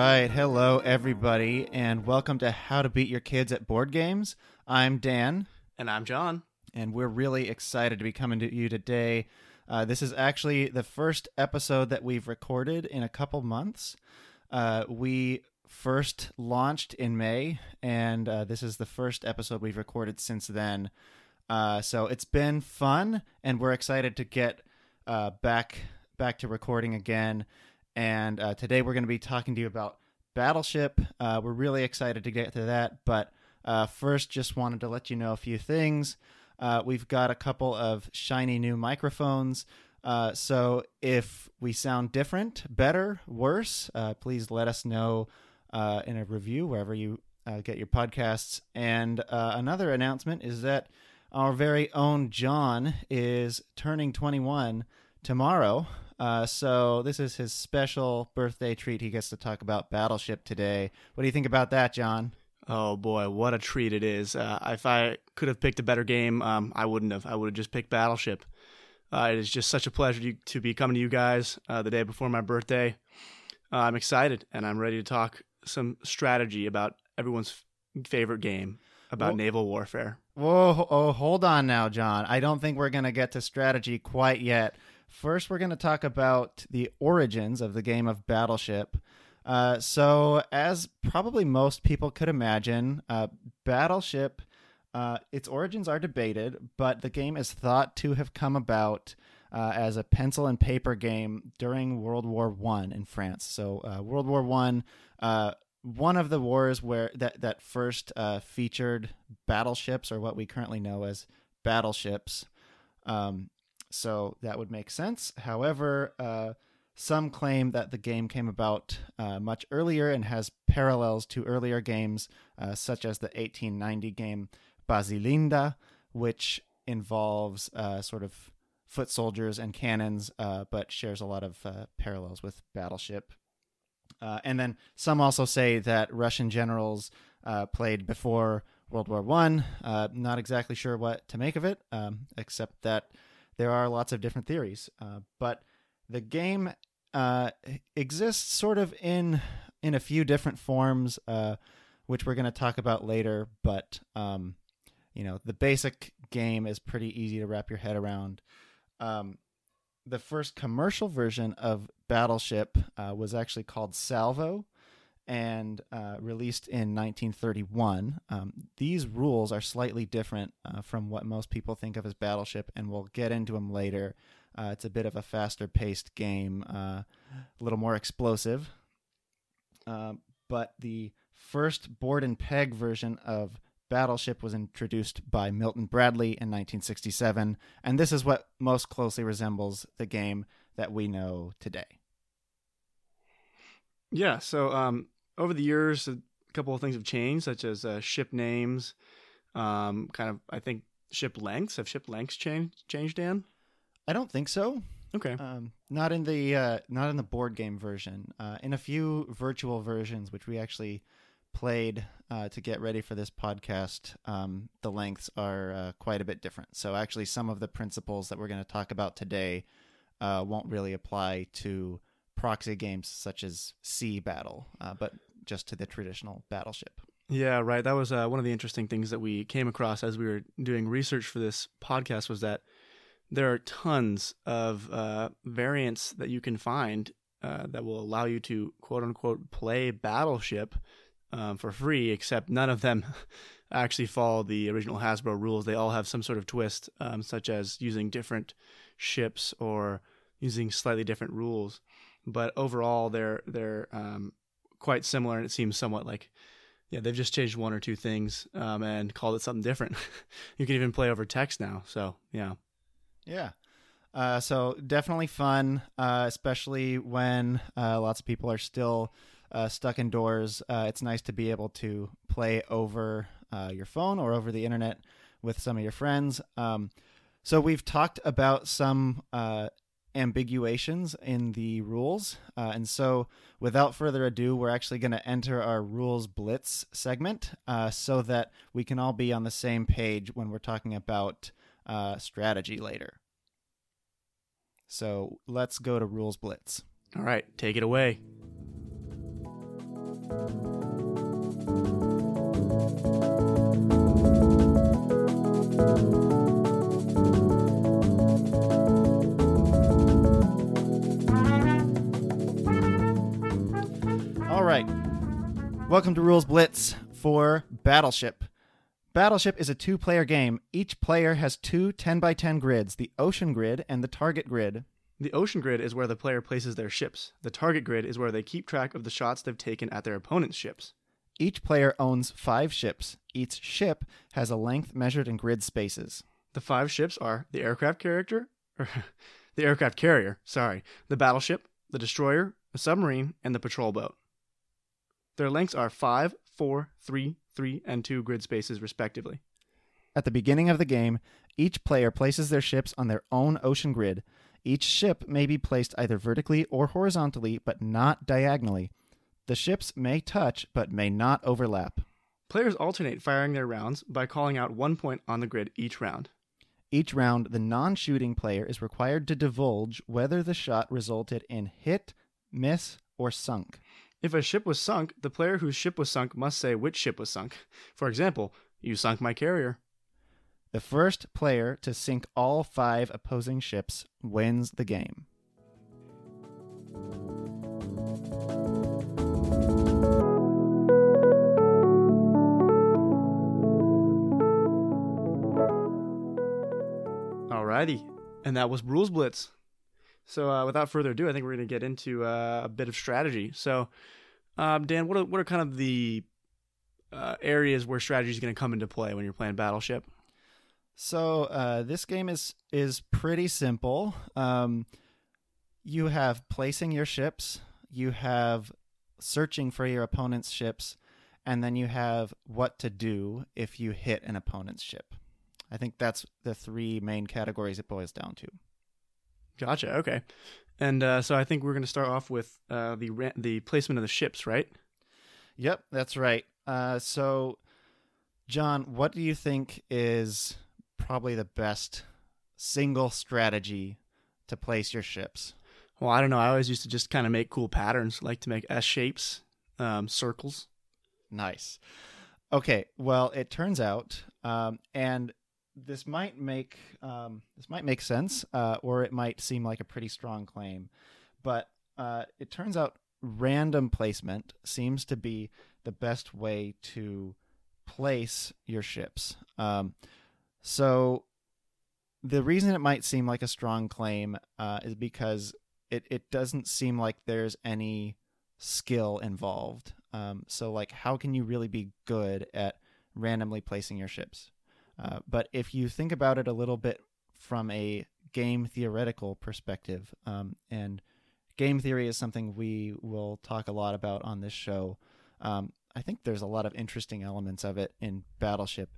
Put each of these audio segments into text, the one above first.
right. Hello, everybody, and welcome to How to Beat Your Kids at Board Games. I'm Dan, And I'm John. and we're really excited to be coming to you today. Uh, this is actually the first episode that we've recorded in a couple months. Uh, we first launched in May, and uh, this is the first episode we've recorded since then. Uh, so it's been fun, and we're excited to get uh, back back to recording again. And uh, today we're going to be talking to you about Battleship. Uh, we're really excited to get to that, but uh, first, just wanted to let you know a few things. Uh, we've got a couple of shiny new microphones. Uh, so if we sound different, better, worse, uh, please let us know in a review wherever you get your podcasts. And another announcement is that our very own John is turning 21 tomorrow. Uh, so this is his special birthday treat. He gets to talk about Battleship today. What do you think about that, John? Oh boy, what a treat it is. Uh, if I could have picked a better game, um, I wouldn't have. I would have just picked Battleship. Uh, it is just such a pleasure to, to be coming to you guys uh, the day before my birthday. Uh, I'm excited and I'm ready to talk some strategy about everyone's f- favorite game about naval warfare. Whoa, oh, hold on now, John. I don't think we're going to get to strategy quite yet. First, we're going to talk about the origins of the game of Battleship. Uh, so, as probably most people could imagine, uh, Battleship, uh, its origins are debated, but the game is thought to have come about uh, as a pencil and paper game during World War One in France. So, uh, World War One, uh, one of the wars where that that first featured battleships, or what we currently know as battleships. Um, so that would make sense. However, uh, some claim that the game came about uh, much earlier and has parallels to earlier games, uh, such as the 1890 game Basilinda, which involves uh, sort of foot soldiers and cannons, uh, but shares a lot of uh, parallels with Battleship. And then some also say that Russian generals played before World War One. Not exactly sure what to make of it, um, except that there are lots of different theories. Uh, but the game uh, exists sort of in in a few different forms, uh, which we're going to talk about later. But um, you know, the basic game is pretty easy to wrap your head around. Um, the first commercial version of Battleship uh, was actually called Salvo and uh, released in 1931. Um, these rules are slightly different uh, from what most people think of as Battleship, and we'll get into them later. Uh, it's a bit of a faster paced game, uh, a little more explosive. Um, but the first board and peg version of Battleship was introduced by Milton Bradley in 1967, and this is what most closely resembles the game that we know today. Yeah, so um, over the years, a couple of things have changed, such as uh, ship names, um, kind of, I think, ship lengths. Have ship lengths changed, changed Dan? I don't think so. Okay. Um, not in the uh, not in the board game version. Uh, in a few virtual versions, which we actually played uh, to get ready for this podcast, um, the lengths are uh, quite a bit different. So actually, some of the principles that we're going to talk about today uh, won't really apply to proxy games such as Sea Battle, uh, but just to the traditional battleship. Yeah, right. That was uh, one of the interesting things that we came across as we were doing research for this podcast was that there are tons of uh, variants that you can find uh, that will allow you to quote unquote play Battleship um, for free, except none of them actually follow the original Hasbro rules. They all have some sort of twist, um, such as using different ships or using slightly different rules. But overall, they're they're um, quite similar, and it seems somewhat like yeah, they've just changed one or two things um, and called it something different. you can even play over text now. So yeah, Yeah. Uh, so definitely fun, uh, especially when uh, lots of people are still uh, stuck indoors. Uh, it's nice to be able to play over uh, your phone or over the internet with some of your friends. Um, so we've talked about some ambiguations in the rules, uh, and so without further ado, we're actually going to enter our rules blitz segment uh, so that we can all be on the same page when we're talking about uh, strategy later. So let's go to Rules Blitz. all right, take it away. Right. Welcome to Rules Blitz for Battleship. Battleship is a two player game. Each player has two 10 by 10 grids the ocean grid and the target grid. The ocean grid is where the player places their ships. The target grid is where they keep track of the shots they've taken at their opponent's ships. Each player owns five ships. Each ship has a length measured in grid spaces. The five ships are the aircraft character, the aircraft carrier, sorry, the battleship, the destroyer, the submarine, and the patrol boat. Their lengths are 5, 4, 3, 3, and 2 grid spaces, respectively. At the beginning of the game, each player places their ships on their own ocean grid. Each ship may be placed either vertically or horizontally, but not diagonally. The ships may touch, but may not overlap. Players alternate firing their rounds by calling out one point on the grid each round. Each round, the non shooting player is required to divulge whether the shot resulted in hit, miss, or sunk. If a ship was sunk, the player whose ship was sunk must say which ship was sunk. For example, you sunk my carrier. The first player to sink all five opposing ships wins the game. Alrighty. And that was Rules Blitz. So, uh, without further ado, I think we're going to get into uh, a bit of strategy. So, um, Dan, what are, what are kind of the uh, areas where strategy is going to come into play when you're playing Battleship? So uh, this game is is pretty simple. Um, you have placing your ships, you have searching for your opponent's ships, and then you have what to do if you hit an opponent's ship. I think that's the three main categories it boils down to. Gotcha. Okay, and uh, so I think we're going to start off with uh, the ra- the placement of the ships, right? Yep, that's right. Uh, so, John, what do you think is probably the best single strategy to place your ships? Well, I don't know. I always used to just kind of make cool patterns, like to make S shapes, um, circles. Nice. Okay, well, it turns out, um, and this might make um, this might make sense, uh, or it might seem like a pretty strong claim, but uh, it turns out random placement seems to be the best way to place your ships. Um, so the reason it might seem like a strong claim uh, is because it, it doesn't seem like there's any skill involved. Um, so, like, how can you really be good at randomly placing your ships? Uh, but if you think about it a little bit from a game theoretical perspective, um, and game theory is something we will talk a lot about on this show. Um, I think there's a lot of interesting elements of it in Battleship.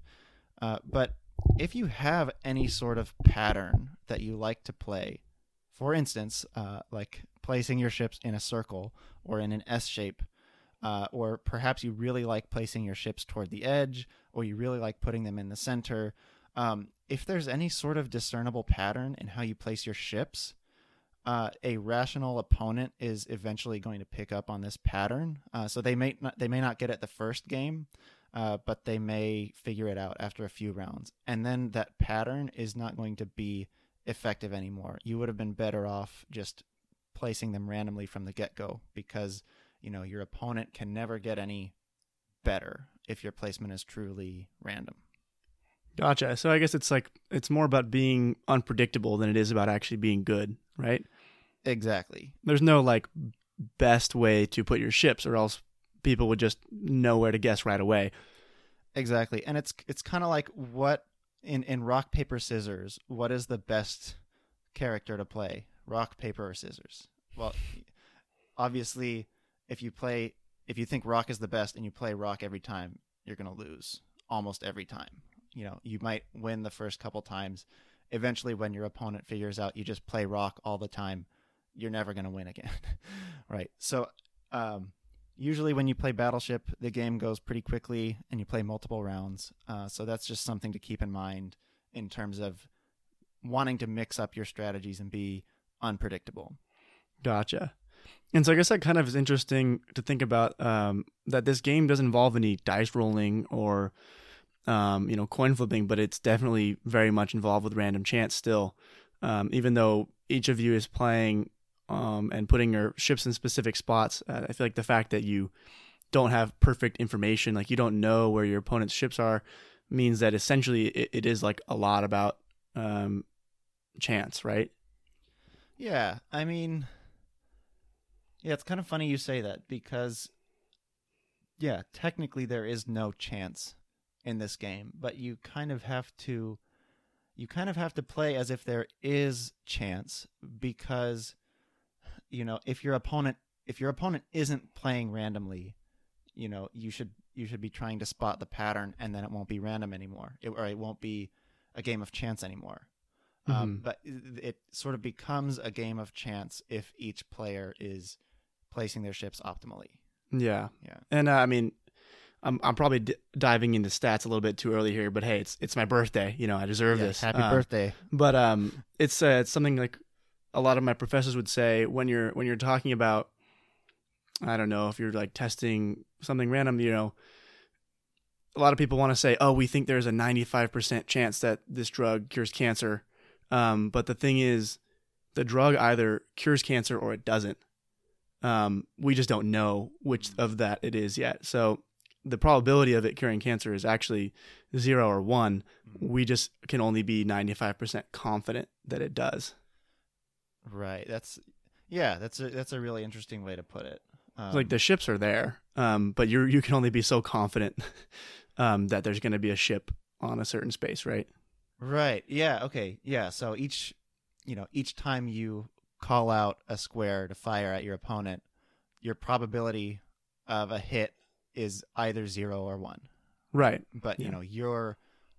Uh, but if you have any sort of pattern that you like to play, for instance, uh, like placing your ships in a circle or in an S shape, uh, or perhaps you really like placing your ships toward the edge, or you really like putting them in the center. Um, if there's any sort of discernible pattern in how you place your ships, uh, a rational opponent is eventually going to pick up on this pattern. Uh, so they may not they may not get it the first game, uh, but they may figure it out after a few rounds, and then that pattern is not going to be effective anymore. You would have been better off just placing them randomly from the get go because you know your opponent can never get any better if your placement is truly random. Gotcha. So I guess it's like it's more about being unpredictable than it is about actually being good, right? Exactly. There's no like best way to put your ships, or else people would just know where to guess right away. Exactly. And it's it's kind of like what in in rock paper scissors, what is the best character to play? Rock paper or scissors? Well, obviously if you play if you think rock is the best and you play rock every time, you're going to lose almost every time. You know, you might win the first couple times. Eventually when your opponent figures out you just play rock all the time, you're never going to win again. right. So, um usually when you play battleship the game goes pretty quickly and you play multiple rounds uh, so that's just something to keep in mind in terms of wanting to mix up your strategies and be unpredictable Gotcha. And so I guess that kind of is interesting to think about um, that this game doesn't involve any dice rolling or um, you know coin flipping, but it's definitely very much involved with random chance still. Um, even though each of you is playing um, and putting your ships in specific spots, uh, I feel like the fact that you don't have perfect information, like you don't know where your opponent's ships are, means that essentially it, it is like a lot about um, chance, right? Yeah, I mean, yeah, it's kind of funny you say that because, yeah, technically there is no chance in this game, but you kind of have to, you kind of have to play as if there is chance because, you know, if your opponent if your opponent isn't playing randomly, you know, you should you should be trying to spot the pattern, and then it won't be random anymore, it, or it won't be a game of chance anymore. Um, Mhm. but it, it sort of becomes a game of chance if each player is placing their ships optimally. Yeah, Yeah. And uh, I mean, I'm I'm probably d- diving into stats a little bit too early here, but hey, it's it's my birthday. You know, I deserve Yes, this. Happy Um, birthday! But um, it's uh, it's something like a lot of my professors would say when you're when you're talking about, I don't know if you're like testing something random. You know, a lot of people want to say, oh, we think there's a 95% chance that this drug cures cancer. Um, but the thing is, the drug either cures cancer or it doesn't. Um, we just don't know which of that it is yet. So the probability of it curing cancer is actually zero or one. We just can only be 95% confident that it does. Right. That's yeah. That's a that's a really interesting way to put it. Um, like the ships are there, um, but you you can only be so confident um, that there's going to be a ship on a certain space, right? Right. Yeah. Okay. Yeah. So each, you know, each time you call out a square to fire at your opponent, your probability of a hit is either zero or one. Right. But you know, you're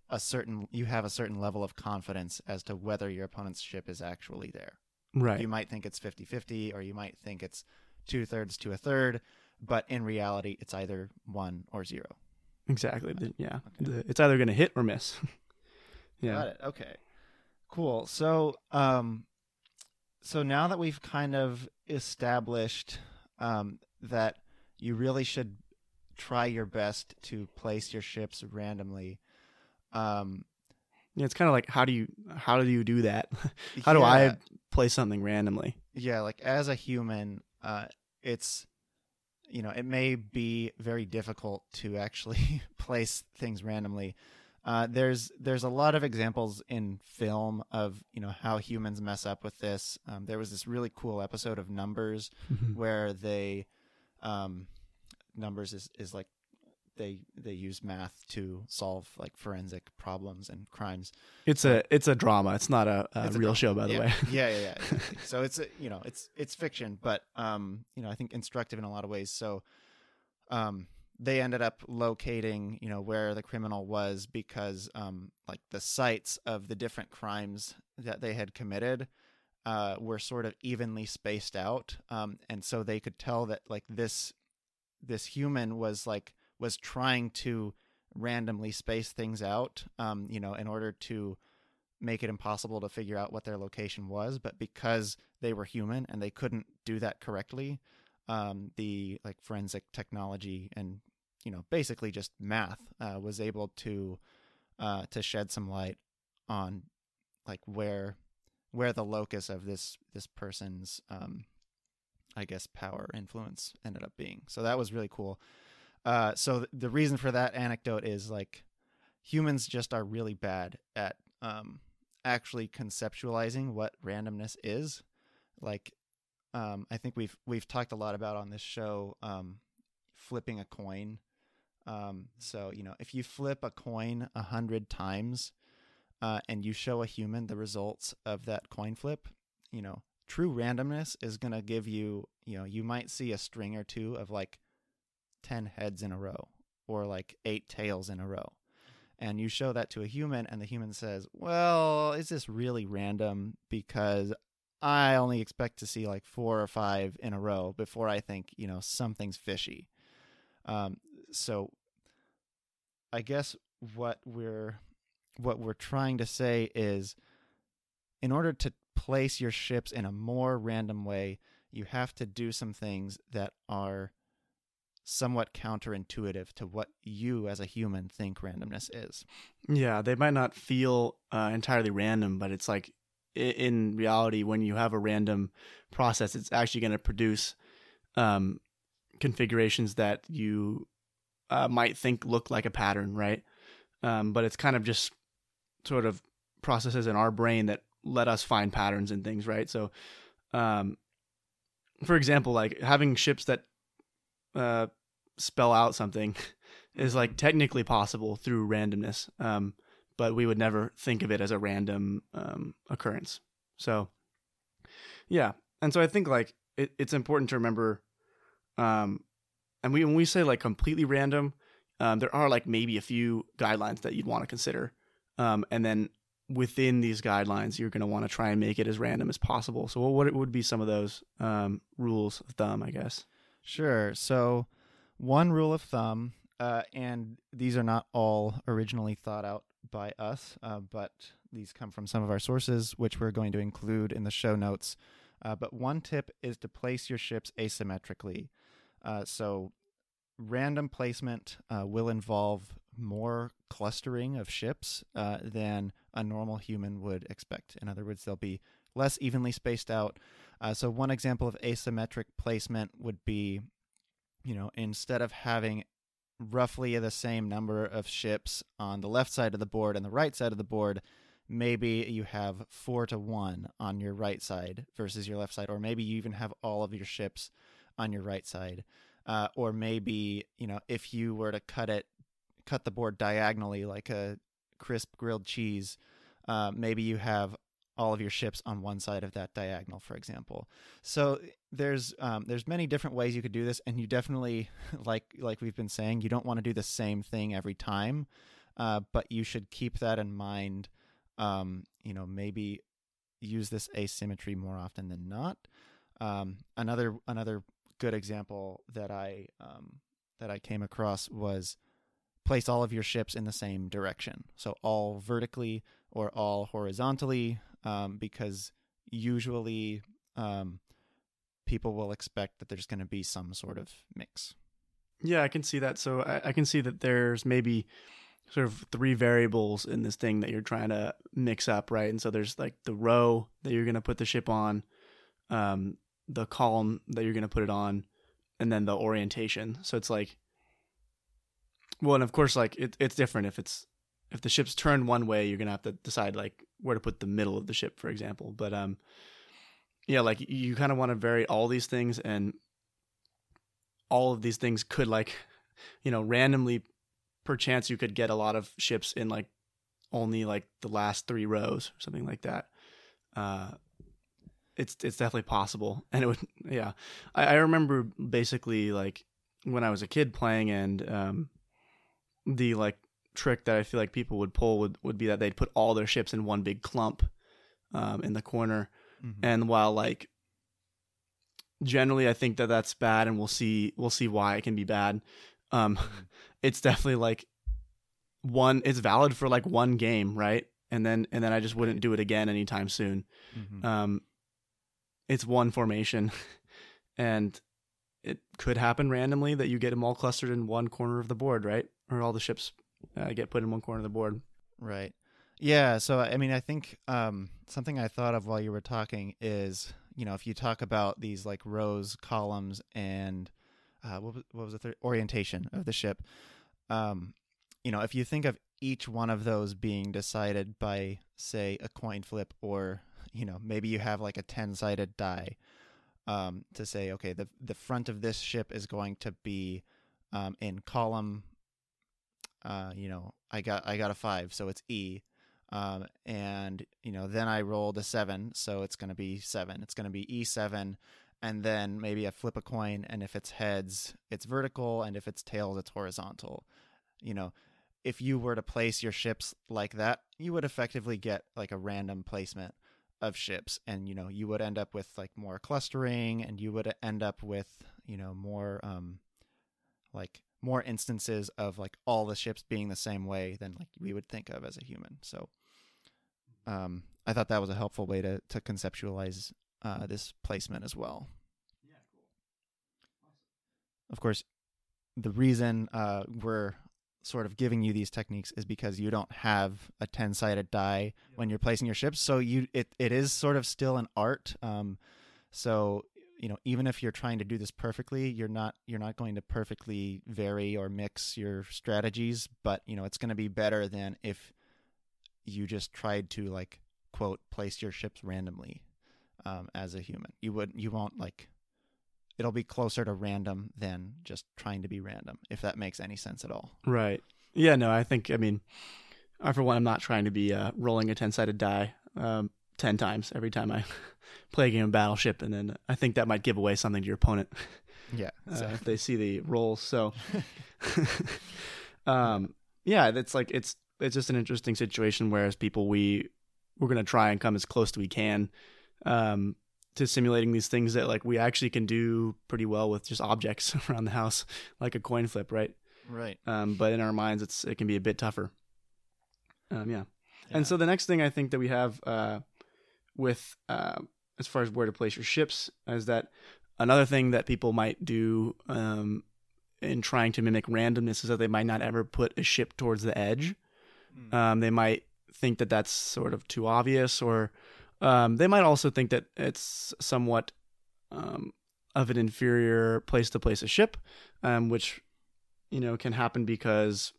a certain you have a certain level of confidence as to whether your opponent's ship is actually there. Right. You might think it's 50-50 or you might think it's two thirds to a third, but in reality, it's either one or zero. exactly. The- yeah. Okay. It's either going to hit or miss. yeah. Got it. Okay. Cool. So, um, so now that we've kind of established um, that you really should try your best to place your ships randomly. Um, Yeah. It's kind of like how do you how do you do that? how do I play something randomly? Yeah, like as a human, uh, it's you know it may be very difficult to actually place things randomly. Uh, there's there's a lot of examples in film of you know how humans mess up with this. Um, there was this really cool episode of Numbers where they um, Numbers is, is like they they use math to solve like forensic problems and crimes. It's a it's a drama. It's not a, a It's real drama. show, by the yeah. way. yeah, yeah, yeah. exactly. so it's a, you know it's it's fiction, but um you know I think instructive in a lot of ways. So um they ended up locating you know where the criminal was because um like the sites of the different crimes that they had committed uh were sort of evenly spaced out um and so they could tell that like this this human was like was trying to randomly space things out um you know in order to make it impossible to figure out what their location was but because they were human and they couldn't do that correctly um, the like forensic technology and you know basically just math uh, was able to uh, to shed some light on like where where the locus of this this person's um, I guess power influence ended up being. So that was really cool. Uh, so th- the reason for that anecdote is like humans just are really bad at um, actually conceptualizing what randomness is. Like, um, I think we've we've talked a lot about on this show um, flipping a coin. Um, so you know, if you flip a coin a hundred times uh, and you show a human the results of that coin flip, you know, true randomness is gonna give you, you know, you might see a string or two of like ten heads in a row or like eight tails in a row and you show that to a human and the human says well is this really random because i only expect to see like four or five in a row before i think you know something's fishy um, so i guess what we're what we're trying to say is in order to place your ships in a more random way you have to do some things that are somewhat counterintuitive to what you as a human think randomness is. Yeah, they might not feel uh, entirely random, but it's like in reality, when you have a random process, it's actually going to produce um, configurations that you uh, might think look like a pattern, right? Um, but it's kind of just sort of processes in our brain that let us find patterns in things, right? So, um, for example, like having ships that uh, spell out something is like technically possible through randomness. Um, but we would never think of it as a random um, occurrence. So, yeah, and so I think like it, it's important to remember, um, and we when we say like completely random, um, there are like maybe a few guidelines that you'd want to consider, um, and then within these guidelines, you're going to want to try and make it as random as possible. So, what would be some of those um, rules of thumb? I guess. Sure. So, one rule of thumb, uh, and these are not all originally thought out by us, uh, but these come from some of our sources, which we're going to include in the show notes. Uh, but one tip is to place your ships asymmetrically. Uh, so, random placement uh, will involve more clustering of ships uh, than a normal human would expect. In other words, they'll be less evenly spaced out. Uh, so, one example of asymmetric placement would be, you know, instead of having roughly the same number of ships on the left side of the board and the right side of the board, maybe you have four to one on your right side versus your left side, or maybe you even have all of your ships on your right side. Uh, or maybe you know if you were to cut it, cut the board diagonally like a crisp grilled cheese, uh, maybe you have all of your ships on one side of that diagonal, for example. So there's um, there's many different ways you could do this, and you definitely like like we've been saying, you don't want to do the same thing every time, uh, but you should keep that in mind. Um, you know, maybe use this asymmetry more often than not. Um, another another good example that I um, that I came across was place all of your ships in the same direction, so all vertically or all horizontally um, because usually um, people will expect that there's going to be some sort of mix. Yeah, I can see that. So I, I, can see that there's maybe sort of three variables in this thing that you're trying to mix up, right? And so there's like the row that you're going to put the ship on, um, the column that you're going to put it on, and then the orientation. So it's like, well, and of course, like it, it's different if it's if the ship's turned one way, you're gonna have to decide like where to put the middle of the ship, for example. But um, yeah, like you kind of want to vary all these things, and all of these things could like, you know, randomly, perchance you could get a lot of ships in like only like the last three rows or something like that. Uh, it's it's definitely possible, and it would yeah. I, I remember basically like when I was a kid playing and um, the like trick that I feel like people would pull would, would be that they'd put all their ships in one big clump um, in the corner. Mm-hmm. And while like generally I think that that's bad and we'll see we'll see why it can be bad. Um, mm-hmm. it's definitely like one it's valid for like one game, right? And then and then I just wouldn't do it again anytime soon. Mm-hmm. Um, it's one formation and it could happen randomly that you get them all clustered in one corner of the board, right? Or all the ships uh, get put in one corner of the board. Right. Yeah. So I mean, I think um, something I thought of while you were talking is, you know, if you talk about these like rows, columns, and uh, what, was, what was the orientation of the ship, um, you know, if you think of each one of those being decided by, say, a coin flip, or you know, maybe you have like a ten-sided die um, to say, okay, the the front of this ship is going to be um, in column uh, you know, I got I got a five, so it's E. Um, and you know, then I rolled a seven, so it's going to be seven. It's going to be E seven, and then maybe I flip a coin, and if it's heads, it's vertical, and if it's tails, it's horizontal. You know, if you were to place your ships like that, you would effectively get like a random placement of ships, and you know, you would end up with like more clustering, and you would end up with you know more um, like more instances of like all the ships being the same way than like we would think of as a human. So um, I thought that was a helpful way to to conceptualize uh, this placement as well. Yeah. Of course, the reason uh, we're sort of giving you these techniques is because you don't have a 10 sided die when you're placing your ships. So you it, it is sort of still an art. Um, so you know even if you're trying to do this perfectly you're not you're not going to perfectly vary or mix your strategies but you know it's going to be better than if you just tried to like quote place your ships randomly um, as a human you would you won't like it'll be closer to random than just trying to be random if that makes any sense at all Right. Yeah. No, I think. I mean, I for one, I'm not trying to be uh, rolling a ten sided die um, ten times every time I play a game of Battleship, and then I think that might give away something to your opponent yeah uh, if they see the rolls. So, um, yeah, that's like it's it's just an interesting situation. Whereas people, we we're gonna try and come as close as we can um, to simulating these things that like we actually can do pretty well with just objects around the house, like a coin flip, right? right um, but in our minds it's it can be a bit tougher um, yeah. and so the next thing i think that we have uh, with uh, as far as where to place your ships is that another thing that people might do um, in trying to mimic randomness is that they might not ever put a ship towards the edge Mm. um, they might think that that's sort of too obvious or um, they might also think that it's somewhat um, of an inferior place to place a ship um, which you know can happen because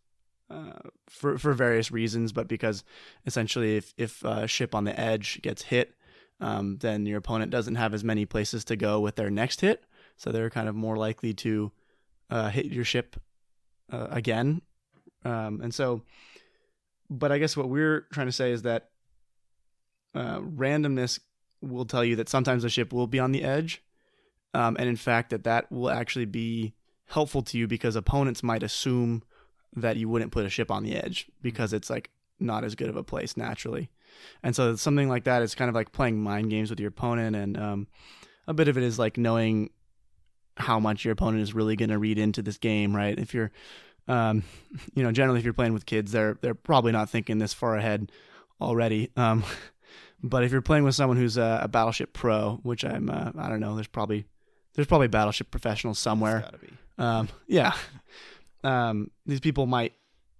uh, for for various reasons, but because essentially if if a ship on the edge gets hit, um, then your opponent doesn't have as many places to go with their next hit, so they're kind of more likely to uh, hit your ship uh, again, um, and so. But I guess what we're trying to say is that uh, randomness will tell you that sometimes a ship will be on the edge, um, and in fact that that will actually be helpful to you because opponents might assume that you wouldn't put a ship on the edge because it's like not as good of a place naturally. And so something like that is kind of like playing mind games with your opponent and um, a bit of it is like knowing how much your opponent is really going to read into this game, right? If you're um, you know, generally if you're playing with kids, they're they're probably not thinking this far ahead already. Um, but if you're playing with someone who's a, a battleship pro, which I'm uh, I don't know, there's probably there's probably battleship professionals somewhere. It's gotta be. Um, yeah. Um, these people might,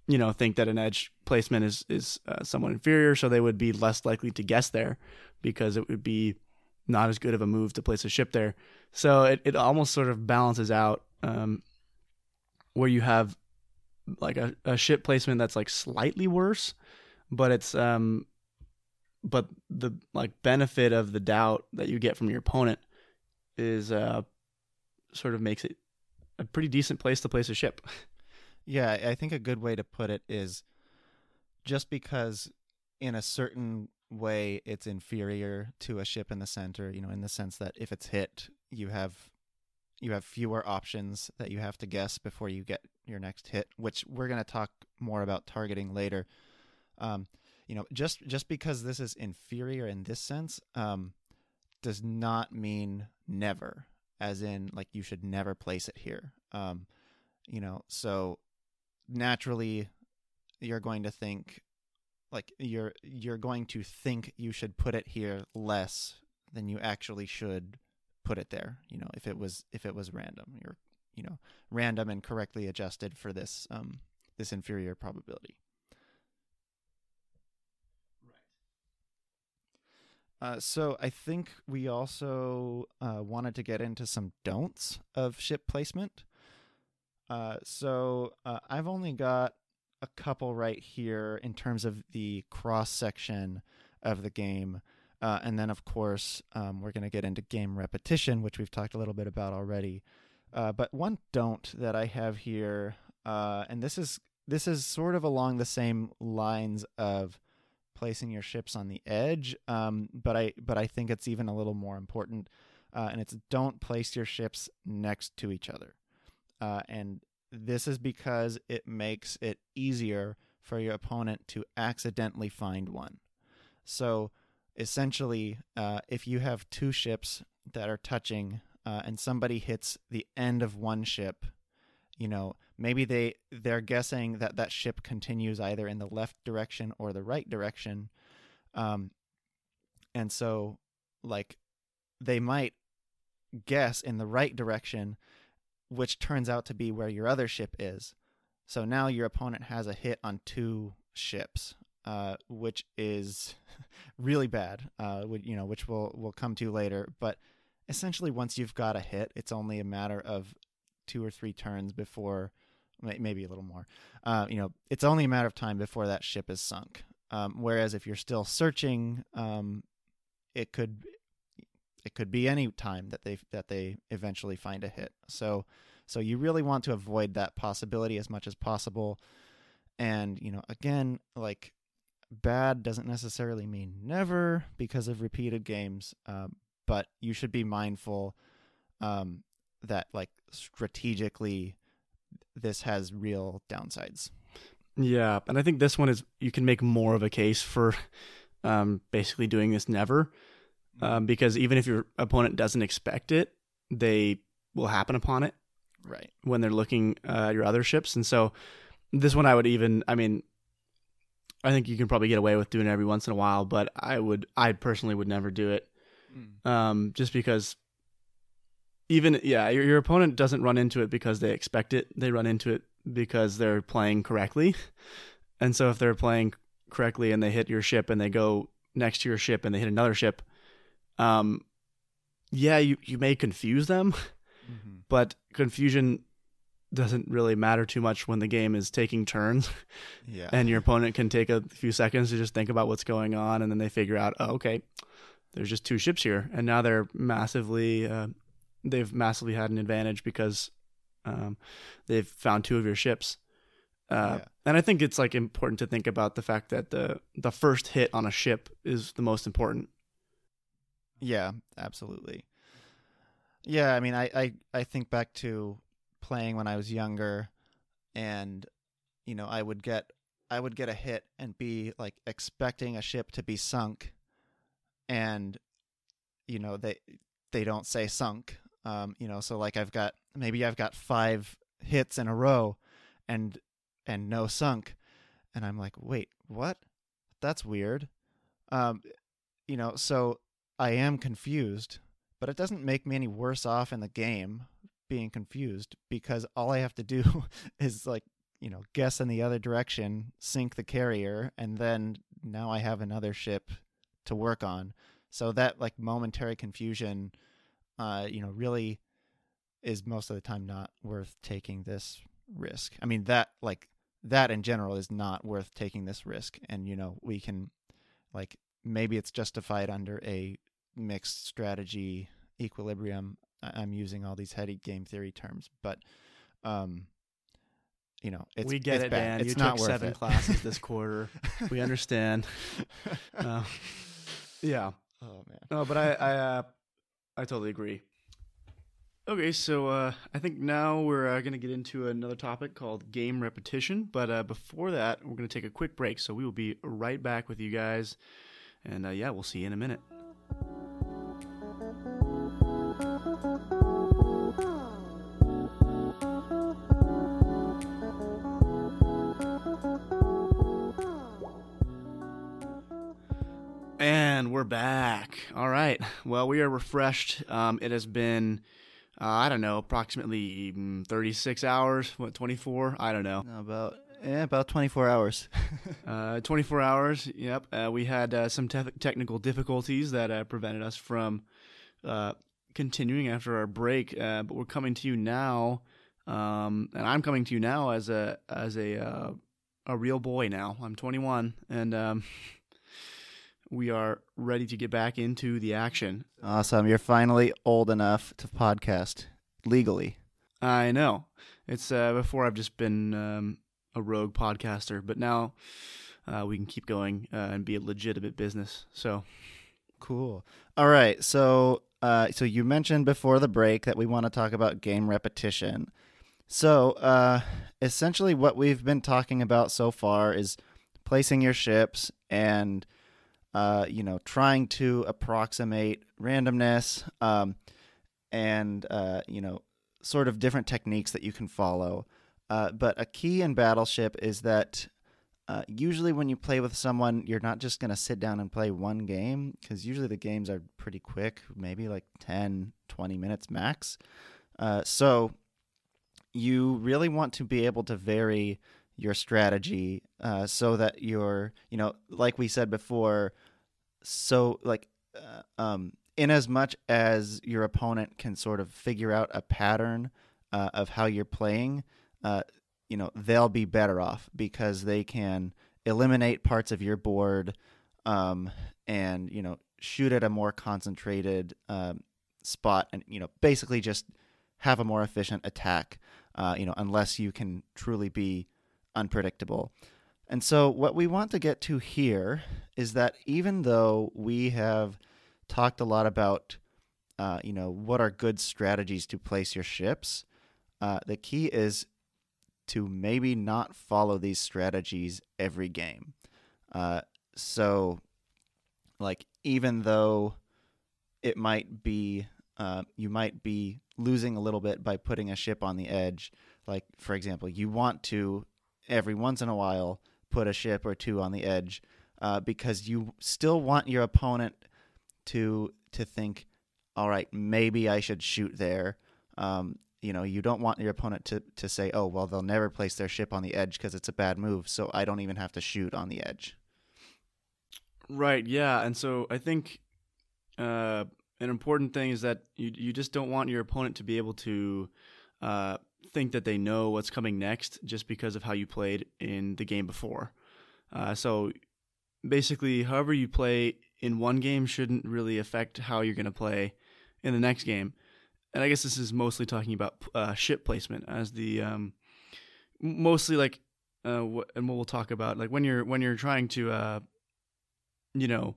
you know, think that an edge placement is is uh, somewhat inferior, so they would be less likely to guess there because it would be not as good of a move to place a ship there. So it, it almost sort of balances out um, where you have like a, a ship placement that's like slightly worse, but it's um, but the like benefit of the doubt that you get from your opponent is uh, sort of makes it a pretty decent place to place a ship. Yeah, I think a good way to put it is just because in a certain way it's inferior to a ship in the center, you know, in the sense that if it's hit, you have you have fewer options that you have to guess before you get your next hit, which we're going to talk more about targeting later. Um, you know, just just because this is inferior in this sense, um, does not mean never, as in like you should never place it here. Um, you know, so naturally you're going to think like you're you're going to think you should put it here less than you actually should put it there you know if it was if it was random you're you know random and correctly adjusted for this um this inferior probability Right. Uh, so I think we also uh, wanted to get into some don'ts of ship placement. Uh, so uh, I've only got a couple right here in terms of the cross section of the game. Uh, and then, of course, um, we're going to get into game repetition, which we've talked a little bit about already. Uh, but one don't that I have here, uh, and this is this is sort of along the same lines of placing your ships on the edge, um, but I but I think it's even a little more important, uh, and it's don't place your ships next to each other. Uh, and this is because it makes it easier for your opponent to accidentally find one. So essentially, uh, if you have two ships that are touching uh, and somebody hits the end of one ship, you know, maybe they they're guessing that that ship continues either in the left direction or the right direction, um, and so like they might guess in the right direction which turns out to be where your other ship is. So now your opponent has a hit on two ships, uh, which is really bad. Uh, you know, which we'll we'll come to later. But essentially, once you've got a hit, it's only a matter of two or three turns before, maybe a little more. Uh, you know, it's only a matter of time before that ship is sunk. Um, whereas if you're still searching, um, it could it could be any time that they that they eventually find a hit. So so you really want to avoid that possibility as much as possible. And you know, again, like bad doesn't necessarily mean never because of repeated games, um, but you should be mindful um, that like strategically this has real downsides. Yeah, and I think this one is you can make more of a case for um, basically doing this never, um, because even if your opponent doesn't expect it, they will happen upon it, right? When they're looking uh, at your other ships, and so this one I would even, I mean, I think you can probably get away with doing it every once in a while, but I would, I personally would never do it, mm. um, just because even yeah, your, your opponent doesn't run into it because they expect it; they run into it because they're playing correctly. And so if they're playing correctly and they hit your ship and they go next to your ship and they hit another ship, um, yeah, you, you may confuse them, mm-hmm. but confusion doesn't really matter too much when the game is taking turns. Yeah. And your opponent can take a few seconds to just think about what's going on and then they figure out, oh, okay, there's just two ships here. And now they're massively, uh, they've massively had an advantage because um, they've found two of your ships. Uh, yeah. And I think it's like important to think about the fact that the the first hit on a ship is the most important. Yeah, absolutely. Yeah, I mean, I, I, I think back to playing when I was younger, and you know, I would get I would get a hit and be like expecting a ship to be sunk, and you know they they don't say sunk. Um, you know, so like I've got maybe I've got five hits in a row, and and no sunk, and I'm like, wait, what? That's weird. Um, you know, so I am confused, but it doesn't make me any worse off in the game being confused because all I have to do is like you know guess in the other direction, sink the carrier, and then now I have another ship to work on. So that like momentary confusion uh, you know, really is most of the time not worth taking this risk. I mean, that like that in general is not worth taking this risk. And you know, we can like maybe it's justified under a mixed strategy equilibrium. I'm using all these heady game theory terms, but um, you know, it's we get it's it, bad. Dan. It's you not took seven it. classes this quarter. we understand. Uh, yeah. Oh man. No, but I I uh, I totally agree. Okay, so uh, I think now we're uh, going to get into another topic called game repetition. But uh, before that, we're going to take a quick break. So we will be right back with you guys. And uh, yeah, we'll see you in a minute. And we're back. All right. Well, we are refreshed. Um, it has been uh, I don't know, approximately mm, 36 hours, what, 24? I don't know. No, about yeah, about 24 hours. uh, 24 hours, yep. Uh, we had uh, some te- technical difficulties that uh, prevented us from uh, continuing after our break, but we're coming to you now, um, and I'm coming to you now as a as a a real boy now. I'm 21, and um, we are ready to get back into the action. Awesome. You're finally old enough to podcast legally. I know. It's uh, before I've just been um, a rogue podcaster, but now uh, we can keep going uh, and be a legitimate business. So cool. All right. So, uh, so you mentioned before the break that we want to talk about game repetition. So, uh, essentially, what we've been talking about so far is placing your ships and uh, you know, trying to approximate randomness um, and, uh, you know, sort of different techniques that you can follow. Uh, but a key in Battleship is that uh, usually when you play with someone, you're not just going to sit down and play one game because usually the games are pretty quick, maybe like 10, 20 minutes max. Uh, so you really want to be able to vary your strategy uh, so that you're, you know, like we said before, so like, uh, um, in as much as your opponent can sort of figure out a pattern uh, of how you're playing, uh, you know, they'll be better off because they can eliminate parts of your board um, and, you know, shoot at a more concentrated um, spot and, you know, basically just have a more efficient attack, uh, you know, unless you can truly be unpredictable. And so, what we want to get to here is that even though we have talked a lot about, uh, you know, what are good strategies to place your ships, uh, the key is to maybe not follow these strategies every game. Uh, so, like, even though it might be, uh, you might be losing a little bit by putting a ship on the edge. Like, for example, you want to every once in a while put a ship or two on the edge uh, because you still want your opponent to to think, all right, maybe I should shoot there. Um, you know, you don't want your opponent to, to say, oh, well, they'll never place their ship on the edge because it's a bad move, so I don't even have to shoot on the edge. Right. Yeah. And so I think uh, an important thing is that you you just don't want your opponent to be able to uh, think that they know what's coming next just because of how you played in the game before. Uh, so basically, however you play in one game shouldn't really affect how you're going to play in the next game. And I guess this is mostly talking about uh, ship placement as the um, mostly like uh, and what we'll talk about like when you're when you're trying to uh, you know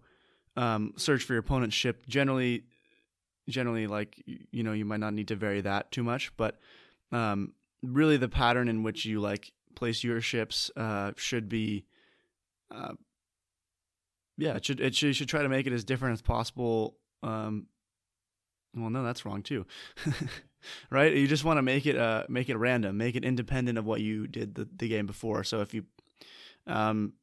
um, search for your opponent's ship. Generally, generally like you know you might not need to vary that too much, but um, really the pattern in which you like place your ships uh, should be uh, yeah, it should it should, should try to make it as different as possible. Um, well, no, that's wrong too, right? You just want to make it uh make it random, make it independent of what you did the, the game before. So if you um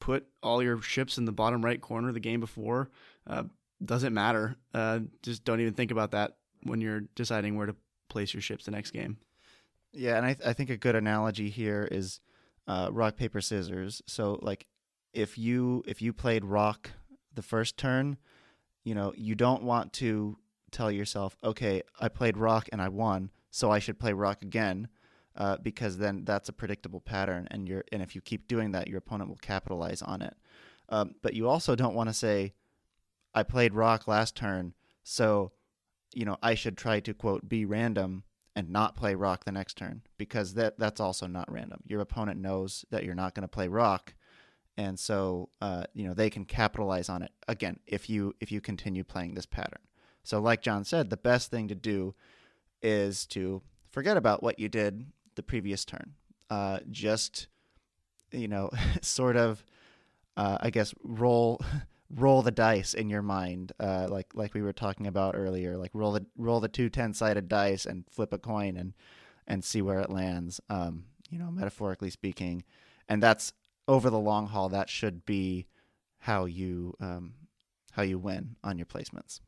put all your ships in the bottom right corner the game before, uh, doesn't matter. Uh, just don't even think about that when you're deciding where to place your ships the next game. Yeah, and I, th- I think a good analogy here is uh, rock paper scissors. So like if you if you played rock the first turn, you know, you don't want to tell yourself, okay, I played rock and I won, so I should play rock again, uh, because then that's a predictable pattern, and you're and if you keep doing that, your opponent will capitalize on it. Um, but you also don't want to say, I played rock last turn, so you know I should try to quote be random and not play rock the next turn because that that's also not random. Your opponent knows that you're not going to play rock, and so uh, you know they can capitalize on it again if you if you continue playing this pattern. So, like John said, the best thing to do is to forget about what you did the previous turn. Uh, just you know, sort of, uh, I guess, roll roll the dice in your mind, uh, like like we were talking about earlier. Like roll the roll the two ten sided dice and flip a coin and and see where it lands. Um, you know, metaphorically speaking, and that's over the long haul, that should be how you um, how you win on your placements.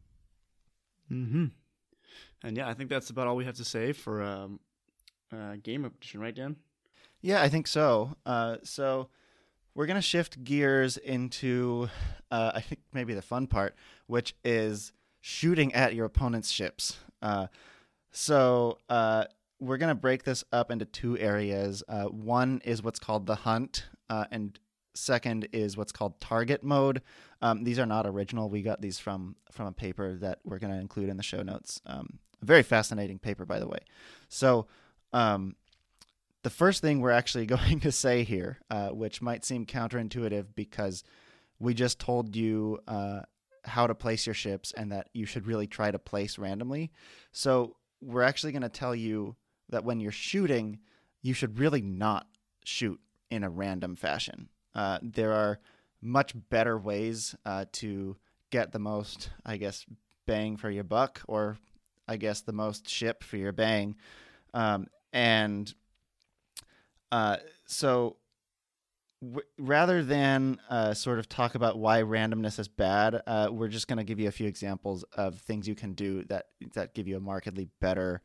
Hmm. And yeah, I think that's about all we have to say for um, uh, game edition, right, Dan? Yeah, I think so. Uh, so we're gonna shift gears into, uh, I think maybe the fun part, which is shooting at your opponent's ships. Uh, so uh, we're gonna break this up into two areas. Uh, one is what's called the hunt, uh, and second is what's called target mode. Um, these are not original. We got these from from a paper that we're going to include in the show notes. Um, a very fascinating paper, by the way. So, um, the first thing we're actually going to say here, uh, which might seem counterintuitive because we just told you uh, how to place your ships and that you should really try to place randomly. So, we're actually going to tell you that when you're shooting, you should really not shoot in a random fashion. Uh, there are much better ways uh, to get the most, I guess, bang for your buck, or I guess the most ship for your bang. Um, and uh, so rather than uh, sort of talk about why randomness is bad, uh, we're just going to give you a few examples of things you can do that that give you a markedly better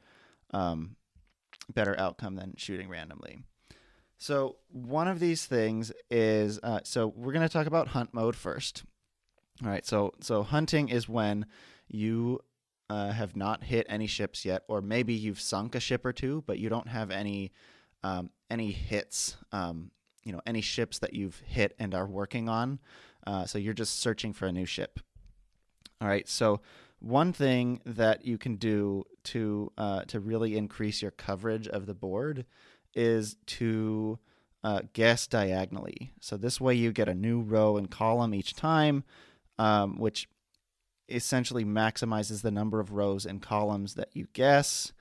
um, better outcome than shooting randomly. So one of these things is uh, so we're going to talk about hunt mode first. All right, so so hunting is when you uh, have not hit any ships yet, or maybe you've sunk a ship or two, but you don't have any um, any hits. Um, you know, any ships that you've hit and are working on. Uh, so you're just searching for a new ship. All right, so one thing that you can do to uh, to really increase your coverage of the board is to uh, guess diagonally. So this way you get a new row and column each time, um, which essentially maximizes the number of rows and columns that you guess.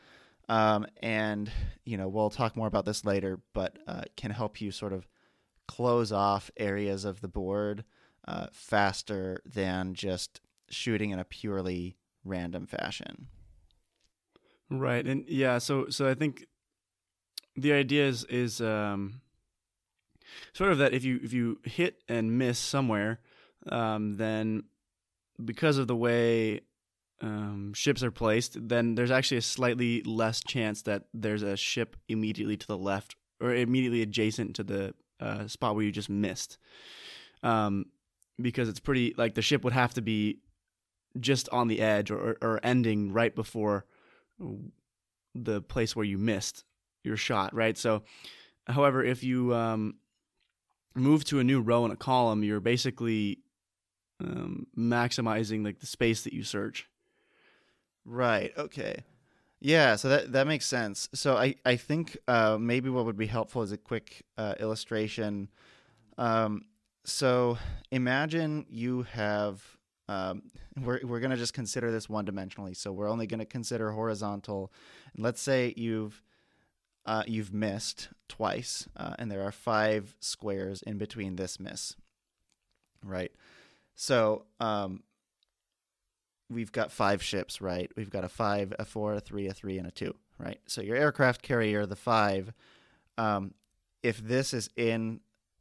Um, and you know we'll talk more about this later, but uh, can help you sort of close off areas of the board uh, faster than just shooting in a purely random fashion. Right, and yeah, so so I think the idea is is um, sort of that if you if you hit and miss somewhere, um, then because of the way um, ships are placed, then there's actually a slightly less chance that there's a ship immediately to the left or immediately adjacent to the uh, spot where you just missed. Um, because it's pretty like the ship would have to be just on the edge or, or ending right before the place where you missed your shot, right? So, however, if you um, move to a new row in a column, you're basically um, maximizing like the space that you search. Right. Okay. Yeah. So that that makes sense. So I I think uh, maybe what would be helpful is a quick uh, illustration. Um, so imagine you have. Um, we're we're gonna just consider this one dimensionally. So we're only gonna consider horizontal. And let's say you've uh, you've missed twice, uh, and there are five squares in between this miss. Right. So um, we've got five ships, right? We've got a five, a four, a three, a three, and a two, right? So your aircraft carrier, the five, um, if this is in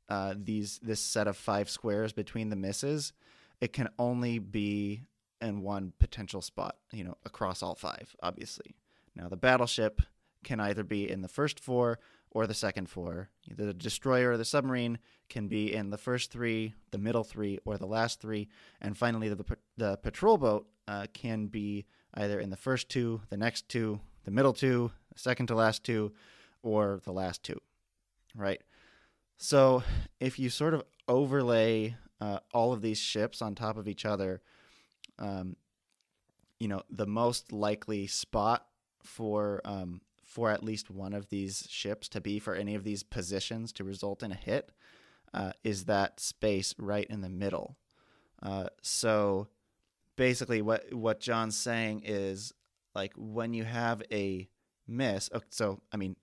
uh, these this set of five squares between the misses, it can only be in one potential spot, you know, across all five, obviously. Now the battleship can either be in the first four or the second four. The destroyer or the submarine can be in the first three, the middle three, or the last three. And finally, the, the patrol boat uh, can be either in the first two, the next two, the middle two, the second to last two, or the last two, right? So if you sort of overlay uh, all of these ships on top of each other, um, you know, the most likely spot for um, for at least one of these ships to be for any of these positions to result in a hit uh, is that space right in the middle. Uh, so basically, what what John's saying is like when you have a miss. Oh, so I mean,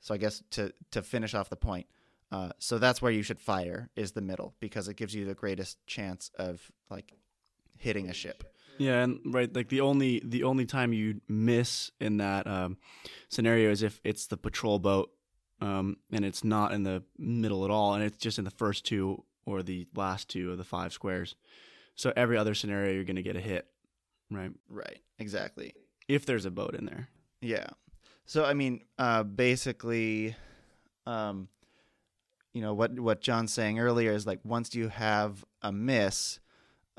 so I guess to to finish off the point. Uh, so that's where you should fire is the middle because it gives you the greatest chance of like hitting a ship. Yeah, and right, like the only the only time you miss in that um, scenario is if it's the patrol boat, um, and it's not in the middle at all, and it's just in the first two or the last two of the five squares. So every other scenario, you're going to get a hit, right? Right. Exactly. If there's a boat in there. Yeah. So I mean, uh, basically, um, you know what what John's saying earlier is like once you have a miss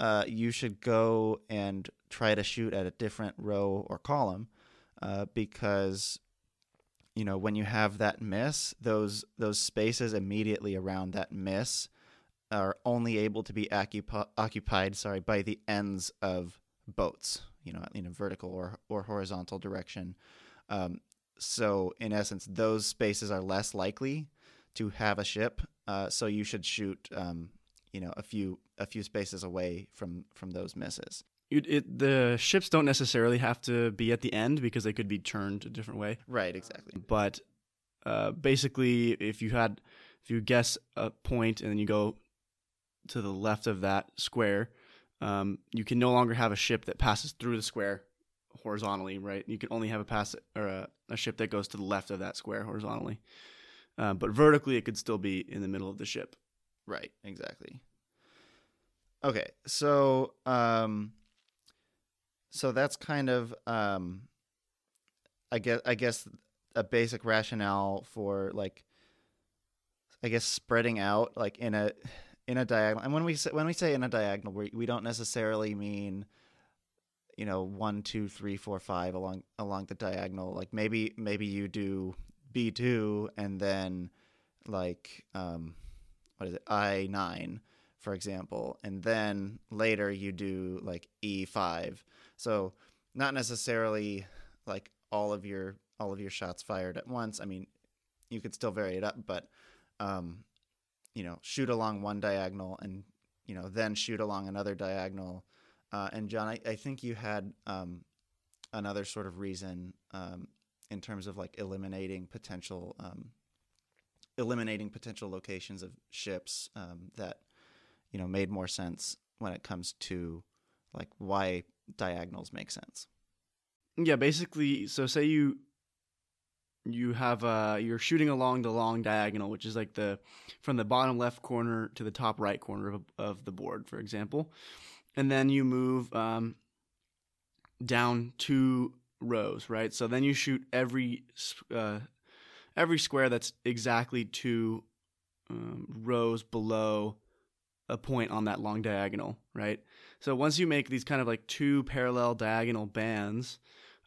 uh, you should go and try to shoot at a different row or column uh, because you know when you have that miss those those spaces immediately around that miss are only able to be occupi- occupied sorry by the ends of boats you know in a vertical or or horizontal direction. Um, so in essence those spaces are less likely to have a ship uh, so you should shoot um, you know a few a few spaces away from from those misses. It, it, the ships don't necessarily have to be at the end because they could be turned a different way. Right, exactly. But uh, basically, if you had if you guess a point and then you go to the left of that square, um, you can no longer have a ship that passes through the square horizontally. Right, you can only have a pass or a, a ship that goes to the left of that square horizontally. Uh, but vertically, it could still be in the middle of the ship. Right, exactly. Okay, so um so that's kind of um I guess I guess a basic rationale for like I guess spreading out like in a in a diagonal. And when we say, when we say in a diagonal, we we don't necessarily mean you know one two three four five along along the diagonal. Like maybe maybe you do B two and then like um what is it I nine for example, and then later you do like E five. So not necessarily like all of your all of your shots fired at once. I mean, you could still vary it up, but um, you know, shoot along one diagonal and you know then shoot along another diagonal. Uh, and John, I, I think you had um, another sort of reason um, in terms of like eliminating potential um, eliminating potential locations of ships um, that you know made more sense when it comes to like why diagonals make sense. Yeah, basically, so say you you have uh you're shooting along the long diagonal, which is like the from the bottom left corner to the top right corner of, of the board, for example, and then you move um, down two rows, right? So then you shoot every uh, every square that's exactly two um, rows below a point on that long diagonal, right? So once you make these kind of like two parallel diagonal bands,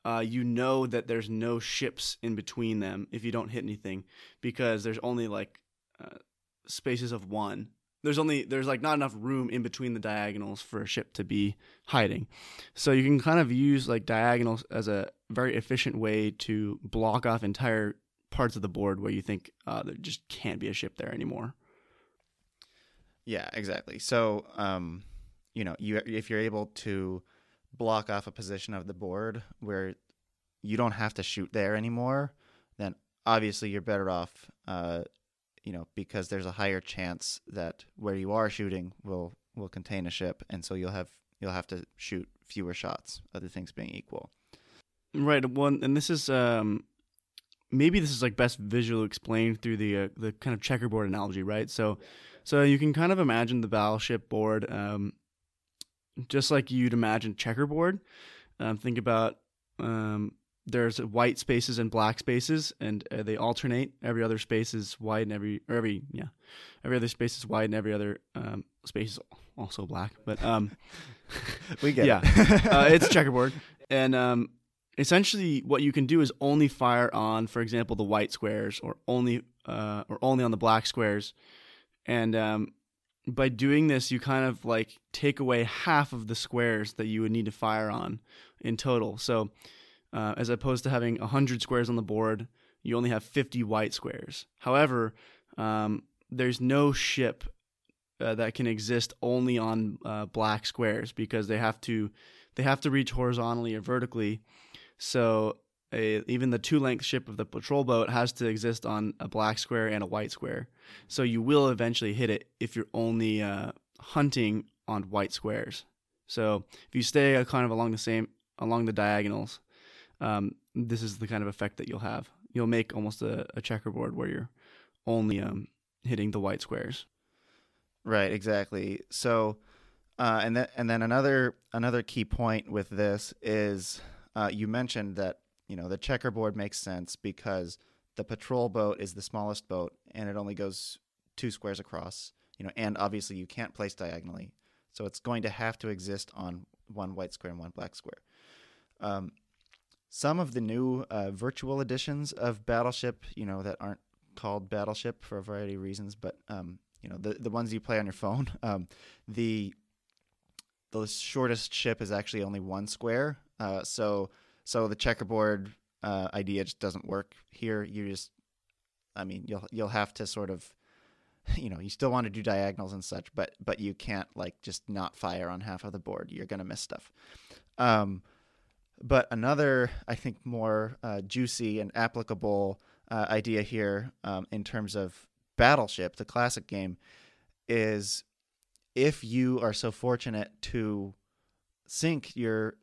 uh, you know that there's no ships in between them if you don't hit anything because there's only like uh, spaces of one. There's only there's like not enough room in between the diagonals for a ship to be hiding. So you can kind of use like diagonals as a very efficient way to block off entire parts of the board where you think uh, there just can't be a ship there anymore. Yeah, exactly. So, um, you know, you if you're able to block off a position of the board where you don't have to shoot there anymore, then obviously you're better off. Uh, you know, because there's a higher chance that where you are shooting will will contain a ship, and so you'll have you'll have to shoot fewer shots. Other things being equal. Right. One, and this is um, maybe this is like best visually explained through the uh, the kind of checkerboard analogy, right? So, so you can kind of imagine the battleship board, um, just like you'd imagine checkerboard. Um, think about um, there's white spaces and black spaces, and uh, they alternate. Every other space is white, and every or every yeah, every other space is white, and every other um, space is also black. But um, we get yeah, it. uh, it's checkerboard, and um, essentially what you can do is only fire on, for example, the white squares, or only uh, or only on the black squares, and um, by doing this, you kind of like take away half of the squares that you would need to fire on in total. So uh, as opposed to having 100 squares on the board, you only have 50 white squares. However, um, there's no ship uh, that can exist only on uh, black squares because they have to they have to reach horizontally or vertically. So a, even the two length ship of the patrol boat has to exist on a black square and a white square. So you will eventually hit it if you're only uh, hunting on white squares. So if you stay uh, kind of along the same along the diagonals, um, this is the kind of effect that you'll have. You'll make almost a, a checkerboard where you're only um, hitting the white squares. Right, exactly. So, uh, and then and then another another key point with this is uh, you mentioned that you know the checkerboard makes sense because the patrol boat is the smallest boat and it only goes two squares across. You know, and obviously you can't place diagonally, so it's going to have to exist on one white square and one black square. Um, some of the new uh, virtual editions of Battleship, you know, that aren't called Battleship for a variety of reasons, but um, you know, the the ones you play on your phone, um, the the shortest ship is actually only one square. Uh, so so the checkerboard uh, idea just doesn't work here. You just, I mean, you'll you'll have to sort of, you know, you still want to do diagonals and such, but but you can't like just not fire on half of the board. You're gonna miss stuff. Um, but another, I think, more uh, juicy and applicable uh, idea here um, in terms of Battleship, the classic game, is if you are so fortunate to sink your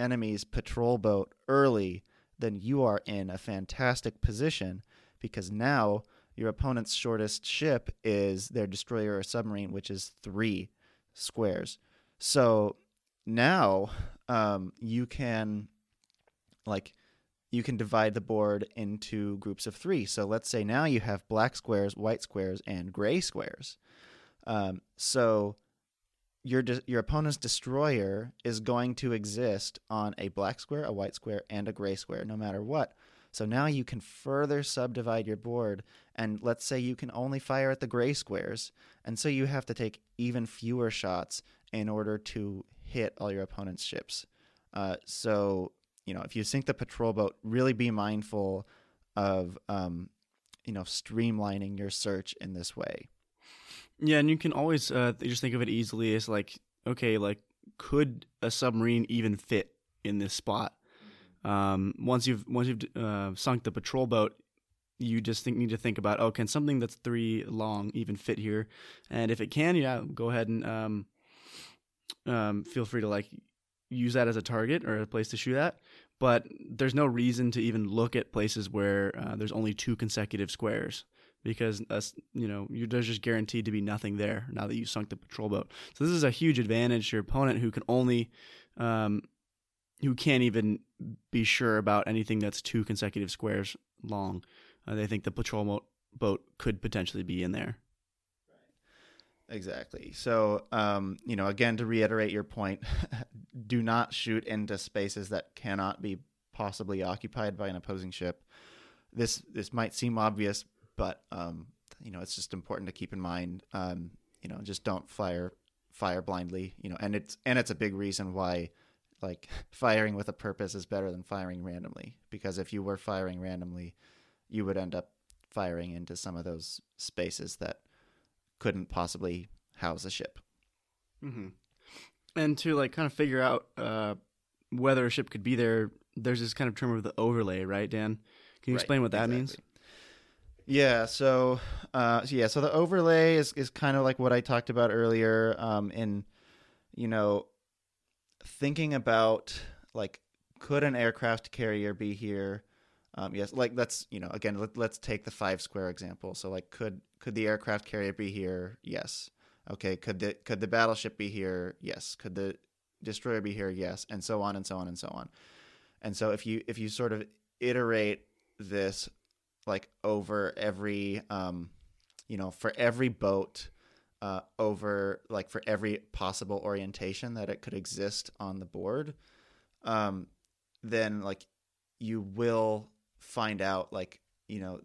enemy's patrol boat early, then you are in a fantastic position because now your opponent's shortest ship is their destroyer or submarine, which is three squares. So now um, you can like you can divide the board into groups of three. So let's say now you have black squares, white squares, and gray squares. Um, so your de- your opponent's destroyer is going to exist on a black square, a white square, and a gray square, no matter what. So now you can further subdivide your board, and let's say you can only fire at the gray squares, and so you have to take even fewer shots in order to hit all your opponent's ships. Uh, so you know, if you sink the patrol boat, really be mindful of um, you know streamlining your search in this way. Yeah, and you can always uh, just think of it easily as like, okay, like could a submarine even fit in this spot? Um, once you've once you've uh, sunk the patrol boat, you just think, need to think about, oh, can something that's three long even fit here? And if it can, yeah, go ahead and um, um, feel free to like use that as a target or a place to shoot at. But there's no reason to even look at places where uh, there's only two consecutive squares because uh, you know you're there's just guaranteed to be nothing there now that you sunk the patrol boat. So this is a huge advantage to your opponent who can only um, who can't even be sure about anything that's two consecutive squares long. Uh, they think the patrol mo- boat could potentially be in there. Right. Exactly. So, um, you know, again, to reiterate your point, do not shoot into spaces that cannot be possibly occupied by an opposing ship. This this might seem obvious, but um, you know, it's just important to keep in mind. Um, you know, just don't fire fire blindly. You know, and it's and it's a big reason why like firing with a purpose is better than firing randomly because if you were firing randomly, you would end up firing into some of those spaces that couldn't possibly house a ship. Mm-hmm. And to like kind of figure out uh, whether a ship could be there, there's this kind of term of the overlay, right, Dan? Can you right, explain what that exactly. means? Yeah, so uh, yeah, so the overlay is is kind of like what I talked about earlier. Um, in you know, thinking about like, could an aircraft carrier be here? Um, yes, like let's you know again let, let's take the five square example. So like, could could the aircraft carrier be here? Yes. Okay. Could the could the battleship be here? Yes. Could the destroyer be here? Yes. And so on and so on and so on. And so if you if you sort of iterate this like over every um, you know for every boat uh, over like for every possible orientation that it could exist on the board um, then like you will find out like you know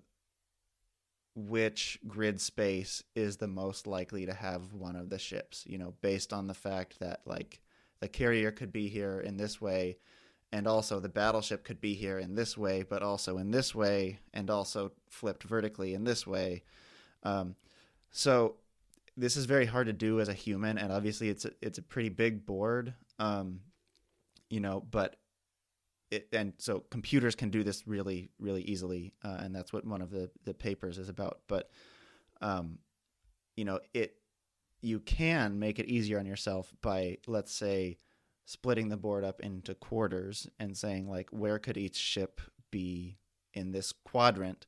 which grid space is the most likely to have one of the ships you know based on the fact that like the carrier could be here in this way and also the battleship could be here in this way but also in this way and also flipped vertically in this way. Um, so this is very hard to do as a human and obviously it's a, it's a pretty big board um, you know but it, and so computers can do this really really easily uh, and that's what one of the the papers is about. But um, you know it you can make it easier on yourself by let's say splitting the board up into quarters and saying like where could each ship be in this quadrant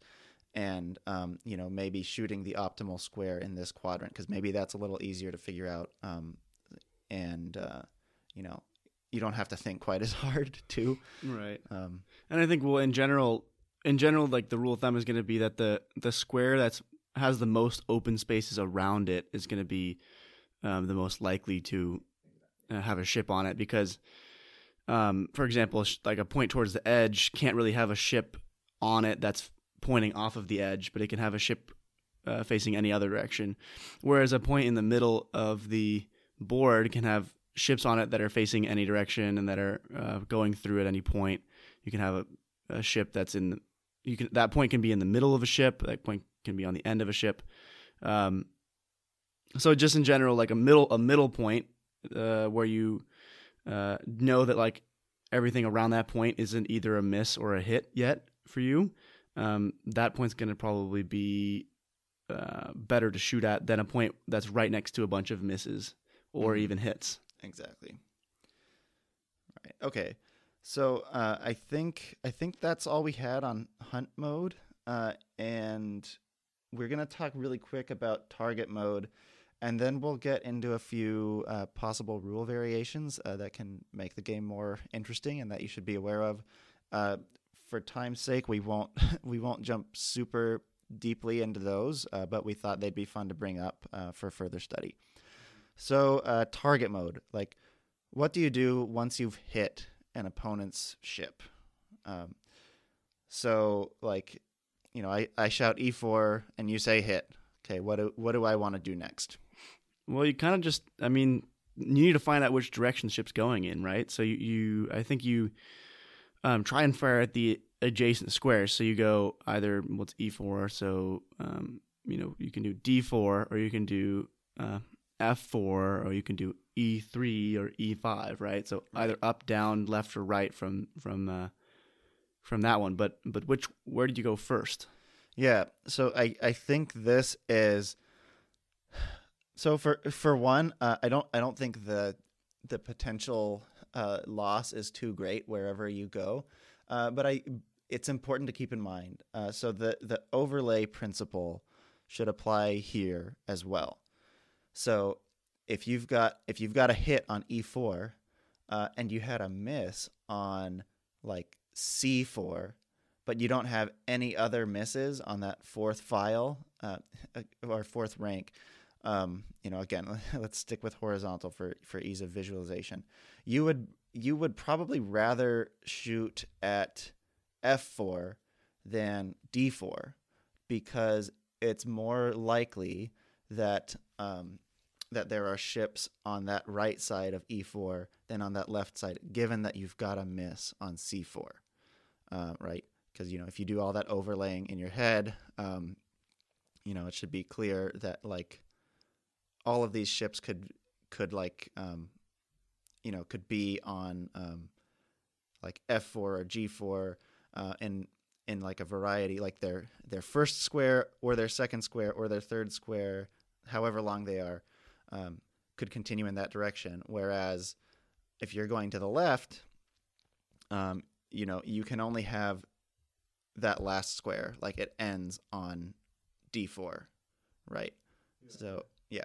and um, you know maybe shooting the optimal square in this quadrant because maybe that's a little easier to figure out um, and uh, you know you don't have to think quite as hard too. Right. Um, and I think well in general in general like the rule of thumb is going to be that the the square that's has the most open spaces around it is going to be um, the most likely to have a ship on it because um, for example like a point towards the edge can't really have a ship on it that's pointing off of the edge but it can have a ship uh, facing any other direction whereas a point in the middle of the board can have ships on it that are facing any direction and that are uh, going through at any point. You can have a, a ship that's in the, you can that point can be in the middle of a ship. That point can be on the end of a ship. Um, so just in general, like a middle a middle point uh, where you uh, know that like everything around that point isn't either a miss or a hit yet for you. Um, that point's going to probably be uh, better to shoot at than a point that's right next to a bunch of misses or mm-hmm. even hits. Exactly. Right. Okay. So uh, I think I think that's all we had on hunt mode, uh, and we're gonna talk really quick about target mode, and then we'll get into a few uh, possible rule variations uh, that can make the game more interesting and that you should be aware of. Uh, for time's sake, we won't we won't jump super deeply into those, uh, but we thought they'd be fun to bring up uh, for further study. So, uh, target mode, like, what do you do once you've hit an opponent's ship? Um, so, like, you know, I, I shout E4 and you say hit. Okay, what do, what do I want to do next? Well, you kind of just, I mean, you need to find out which direction the ship's going in, right? So you, you I think you um, try and fire at the adjacent squares. So you go either what's E4, so um, you know you can do D4 or you can do uh, F4 or you can do E3 or E5, right? So either up, down, left, or right from from uh, from that one. But but which where did you go first? Yeah, so I I think this is so for for one, uh, I don't I don't think the the potential uh, loss is too great wherever you go, uh, but I it's important to keep in mind. Uh, so the the overlay principle should apply here as well. So if you've got if you've got a hit on e4 uh, and you had a miss on like c4 but you don't have any other misses on that fourth file uh, or fourth rank um, you know again let's stick with horizontal for for ease of visualization you would you would probably rather shoot at f4 than d4 because it's more likely that um, that there are ships on that right side of e4 than on that left side, given that you've got a miss on c4, uh, right? Because you know if you do all that overlaying in your head, um, you know it should be clear that like all of these ships could could like um, you know could be on um, like f4 or g4 uh, in in like a variety like their their first square or their second square or their third square however long they are um, could continue in that direction. Whereas if you're going to the left, um, you know, you can only have that last square, like it ends on D4, right? Yeah. So, yeah.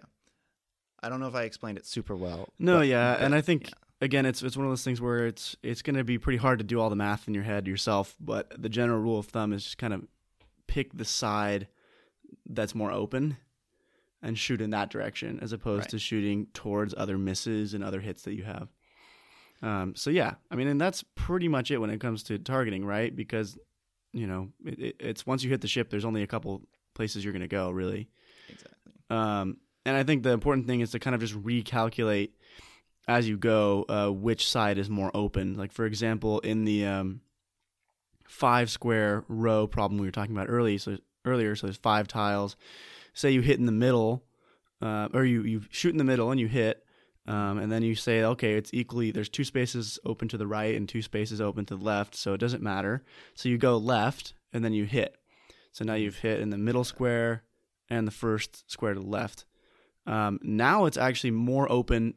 I don't know if I explained it super well. No, but, yeah, but, and I think yeah. again, it's it's one of those things where it's it's going to be pretty hard to do all the math in your head yourself. But the general rule of thumb is just kind of pick the side that's more open and shoot in that direction as opposed right. to shooting towards other misses and other hits that you have. Um, so yeah, I mean, and that's pretty much it when it comes to targeting, right? Because you know, it, it, it's once you hit the ship, there's only a couple places you're going to go, really. Exactly. Um, and I think the important thing is to kind of just recalculate as you go uh, which side is more open. Like for example, in the um, five square row problem we were talking about early, so earlier, so there's five tiles say you hit in the middle, uh, or you, you shoot in the middle and you hit, um, and then you say, okay, it's equally, there's two spaces open to the right and two spaces open to the left, so it doesn't matter. So you go left and then you hit. So now you've hit in the middle square and the first square to the left. Um, now it's actually more open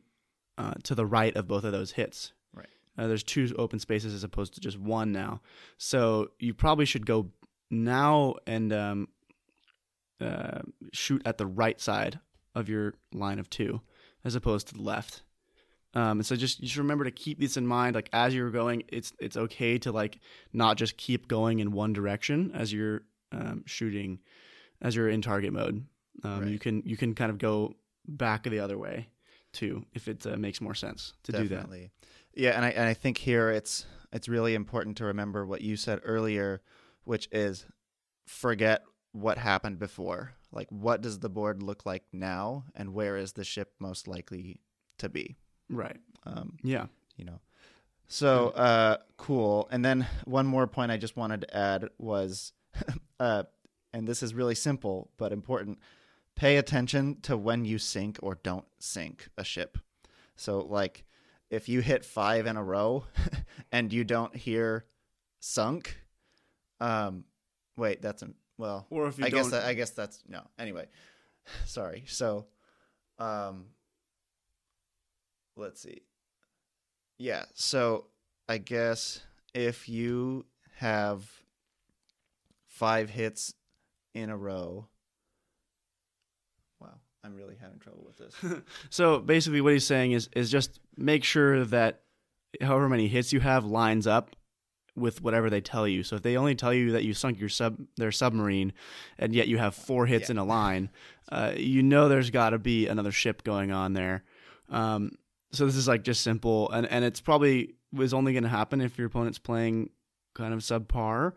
uh, to the right of both of those hits. Right. Uh, there's two open spaces as opposed to just one now. So you probably should go now and um, uh, shoot at the right side of your line of two as opposed to the left. Um, and so just just remember to keep this in mind. Like as you're going, it's it's okay to like not just keep going in one direction as you're um, shooting, as you're in target mode. Um, right. You can you can kind of go back the other way too if it uh, makes more sense to Definitely. do that. Yeah, and I and I think here it's it's really important to remember what you said earlier, which is forget what happened before. Like, what does the board look like now, and where is the ship most likely to be? Right. Um, yeah. You know. So uh, cool. And then one more point I just wanted to add was, uh, and this is really simple but important. Pay attention to when you sink or don't sink a ship. So, like, if you hit five in a row and you don't hear sunk, um, wait, that's a well, or if you I don't... guess that, I guess that's no. Anyway, sorry. So, um, let's see. Yeah. So I guess if you have five hits in a row. I'm really having trouble with this. so basically, what he's saying is is just make sure that however many hits you have lines up with whatever they tell you. So if they only tell you that you sunk your sub their submarine, and yet you have four hits Yeah. in a line, uh, you know there's got to be another ship going on there. Um, so this is like just simple, and and it's probably was only going to happen if your opponent's playing kind of subpar.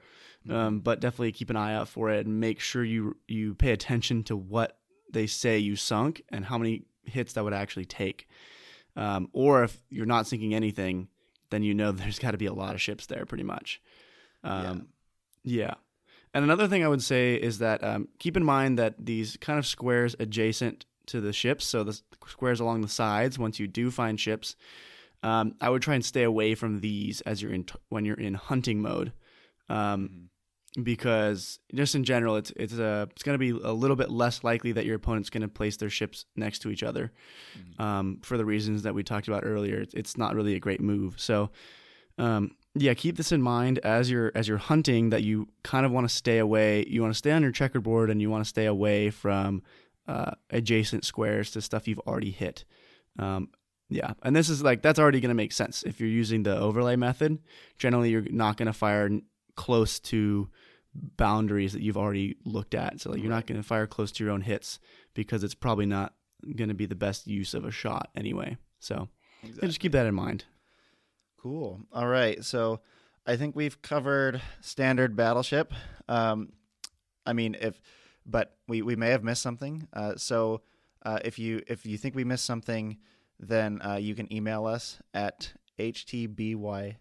Um, but definitely keep an eye out for it and make sure you you pay attention to what they say you sunk and how many hits that would actually take. Um, or if you're not sinking anything, then you know there's got to be a lot of ships there, pretty much. Um, yeah. And another thing I would say is that um, keep in mind that these kind of squares adjacent to the ships, so the squares along the sides, once you do find ships, um, I would try and stay away from these as you're in t- when you're in hunting mode, um, because just in general, it's it's uh, it's going to be a little bit less likely that your opponent's going to place their ships next to each other, um, for the reasons that we talked about earlier. It's, it's not really a great move. So, um, yeah, keep this in mind as you're as you're hunting that you kind of want to stay away. You want to stay on your checkerboard and you want to stay away from uh, adjacent squares to stuff you've already hit. Um, yeah, and this is like that's already going to make sense if you're using the overlay method. Generally, you're not going to fire close to boundaries that you've already looked at. So like, you're not going to fire close to your own hits because it's probably not going to be the best use of a shot anyway. So yeah, just keep that in mind. Cool. All right. So I think we've covered standard battleship. Um, I mean, if, but we, we may have missed something. Uh, so uh, if you if you think we missed something, then uh, you can email us at htbykabg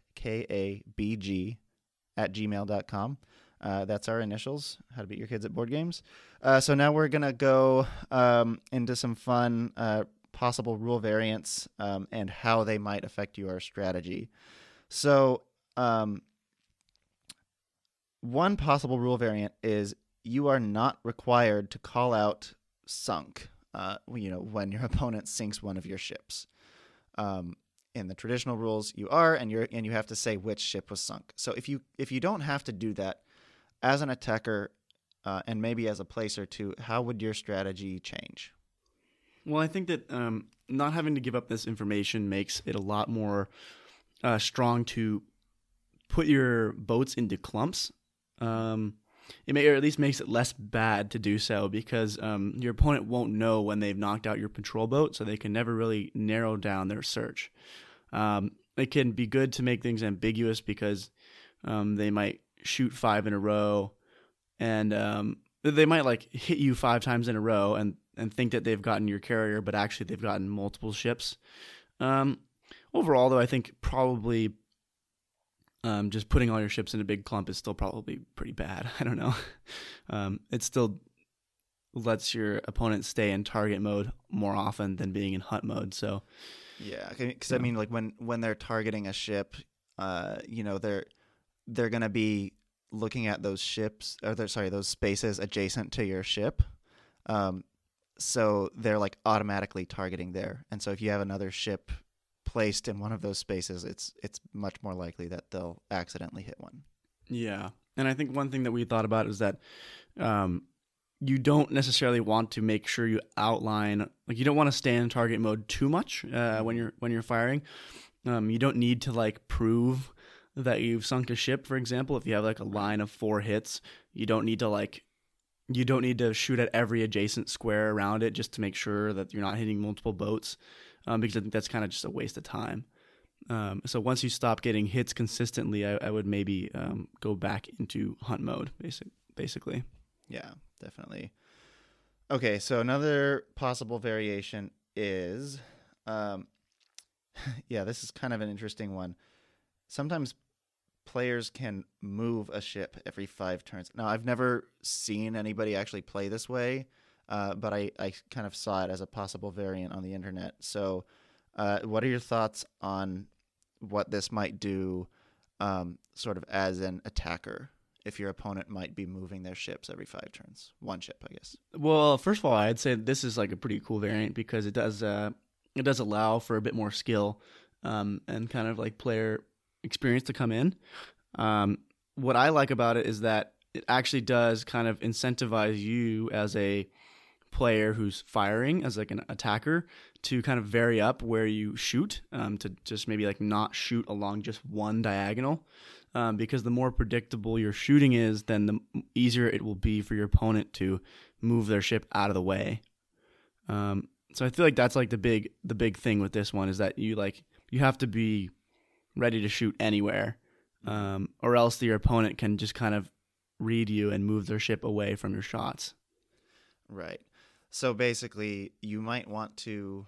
at gmail.com. Uh, that's our initials, how to beat your kids at board games. Uh, so now we're going to go um, into some fun uh, possible rule variants um, and how they might affect your strategy. So, um, one possible rule variant is you are not required to call out sunk. Uh, you know, when your opponent sinks one of your ships. Um, in the traditional rules, you are, and you're, and you have to say which ship was sunk. So if you if you don't have to do that, as an attacker, uh, and maybe as a placer too, how would your strategy change? Well, I think that um, not having to give up this information makes it a lot more uh, strong to put your boats into clumps. Um, it may, or at least makes it less bad to do so because um, your opponent won't know when they've knocked out your patrol boat, so they can never really narrow down their search. Um, it can be good to make things ambiguous because um, they might shoot five in a row, and um, they might like hit you five times in a row and and think that they've gotten your carrier, but actually they've gotten multiple ships. Um, overall, though, I think probably um, just putting all your ships in a big clump is still probably pretty bad. I don't know. Um, it still lets your opponent stay in target mode more often than being in hunt mode. So Yeah, because I mean, like when when they're targeting a ship, uh, you know, they're they're gonna be looking at those ships, or they're sorry, those spaces adjacent to your ship. Um, so they're like automatically targeting there, and so if you have another ship placed in one of those spaces, it's it's much more likely that they'll accidentally hit one. Yeah, and I think one thing that we thought about is that um, you don't necessarily want to make sure you outline like you don't want to stay in target mode too much uh, when you're when you're firing. Um, you don't need to like prove that you've sunk a ship. For example, if you have like a line of four hits, you don't need to like you don't need to shoot at every adjacent square around it just to make sure that you're not hitting multiple boats, um, because I think that's kind of just a waste of time. Um, so once you stop getting hits consistently, I, I would maybe um, go back into hunt mode, basic, basically. Yeah, definitely. Okay, so another possible variation is, um, yeah, this is kind of an interesting one. Sometimes players can move a ship every five turns. Now, I've never seen anybody actually play this way, uh, but I, I kind of saw it as a possible variant on the internet. So, uh, what are your thoughts on what this might do, um, sort of as an attacker? if your opponent might be moving their ships every five turns. One ship, I guess. Well, first of all, I'd say this is like a pretty cool variant because it does uh, it does allow for a bit more skill um, and kind of like player experience to come in. Um, what I like about it is that it actually does kind of incentivize you as a player who's firing as like an attacker to kind of vary up where you shoot um, to just maybe like not shoot along just one diagonal um, because the more predictable your shooting is, then the easier it will be for your opponent to move their ship out of the way. Um, so I feel like that's like the big the big thing with this one is that you like you have to be ready to shoot anywhere, um, or else your opponent can just kind of read you and move their ship away from your shots. Right. So basically, you might want to,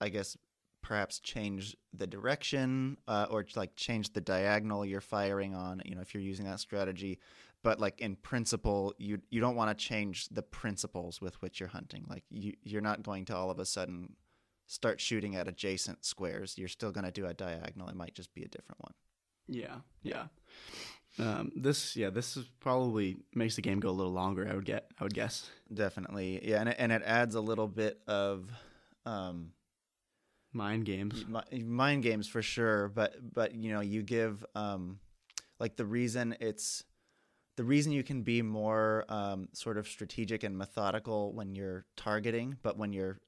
I guess, perhaps change the direction uh, or like change the diagonal you're firing on. You know, if you're using that strategy, but like in principle, you you don't want to change the principles with which you're hunting. Like you you're not going to all of a sudden start shooting at adjacent squares. You're still going to do a diagonal. It might just be a different one. Yeah, yeah. Um, this, yeah, this is probably makes the game go a little longer. I would get, I would guess. Definitely, yeah, and it, and it adds a little bit of um, mind games, mind games for sure. But but you know, you give um, like the reason it's the reason you can be more um, sort of strategic and methodical when you're targeting, but when you're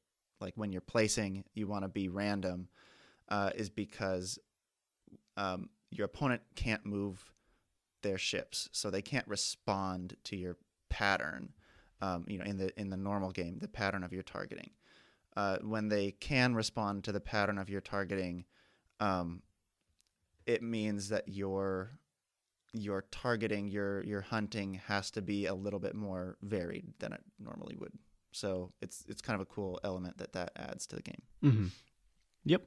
like when you're placing, you want to be random, uh, is because um, your opponent can't move their ships, so they can't respond to your pattern. Um, you know, in the in the normal game, the pattern of your targeting. Uh, when they can respond to the pattern of your targeting, um, it means that your your targeting, your your hunting has to be a little bit more varied than it normally would. So it's it's kind of a cool element that that adds to the game. Mm-hmm. Yep.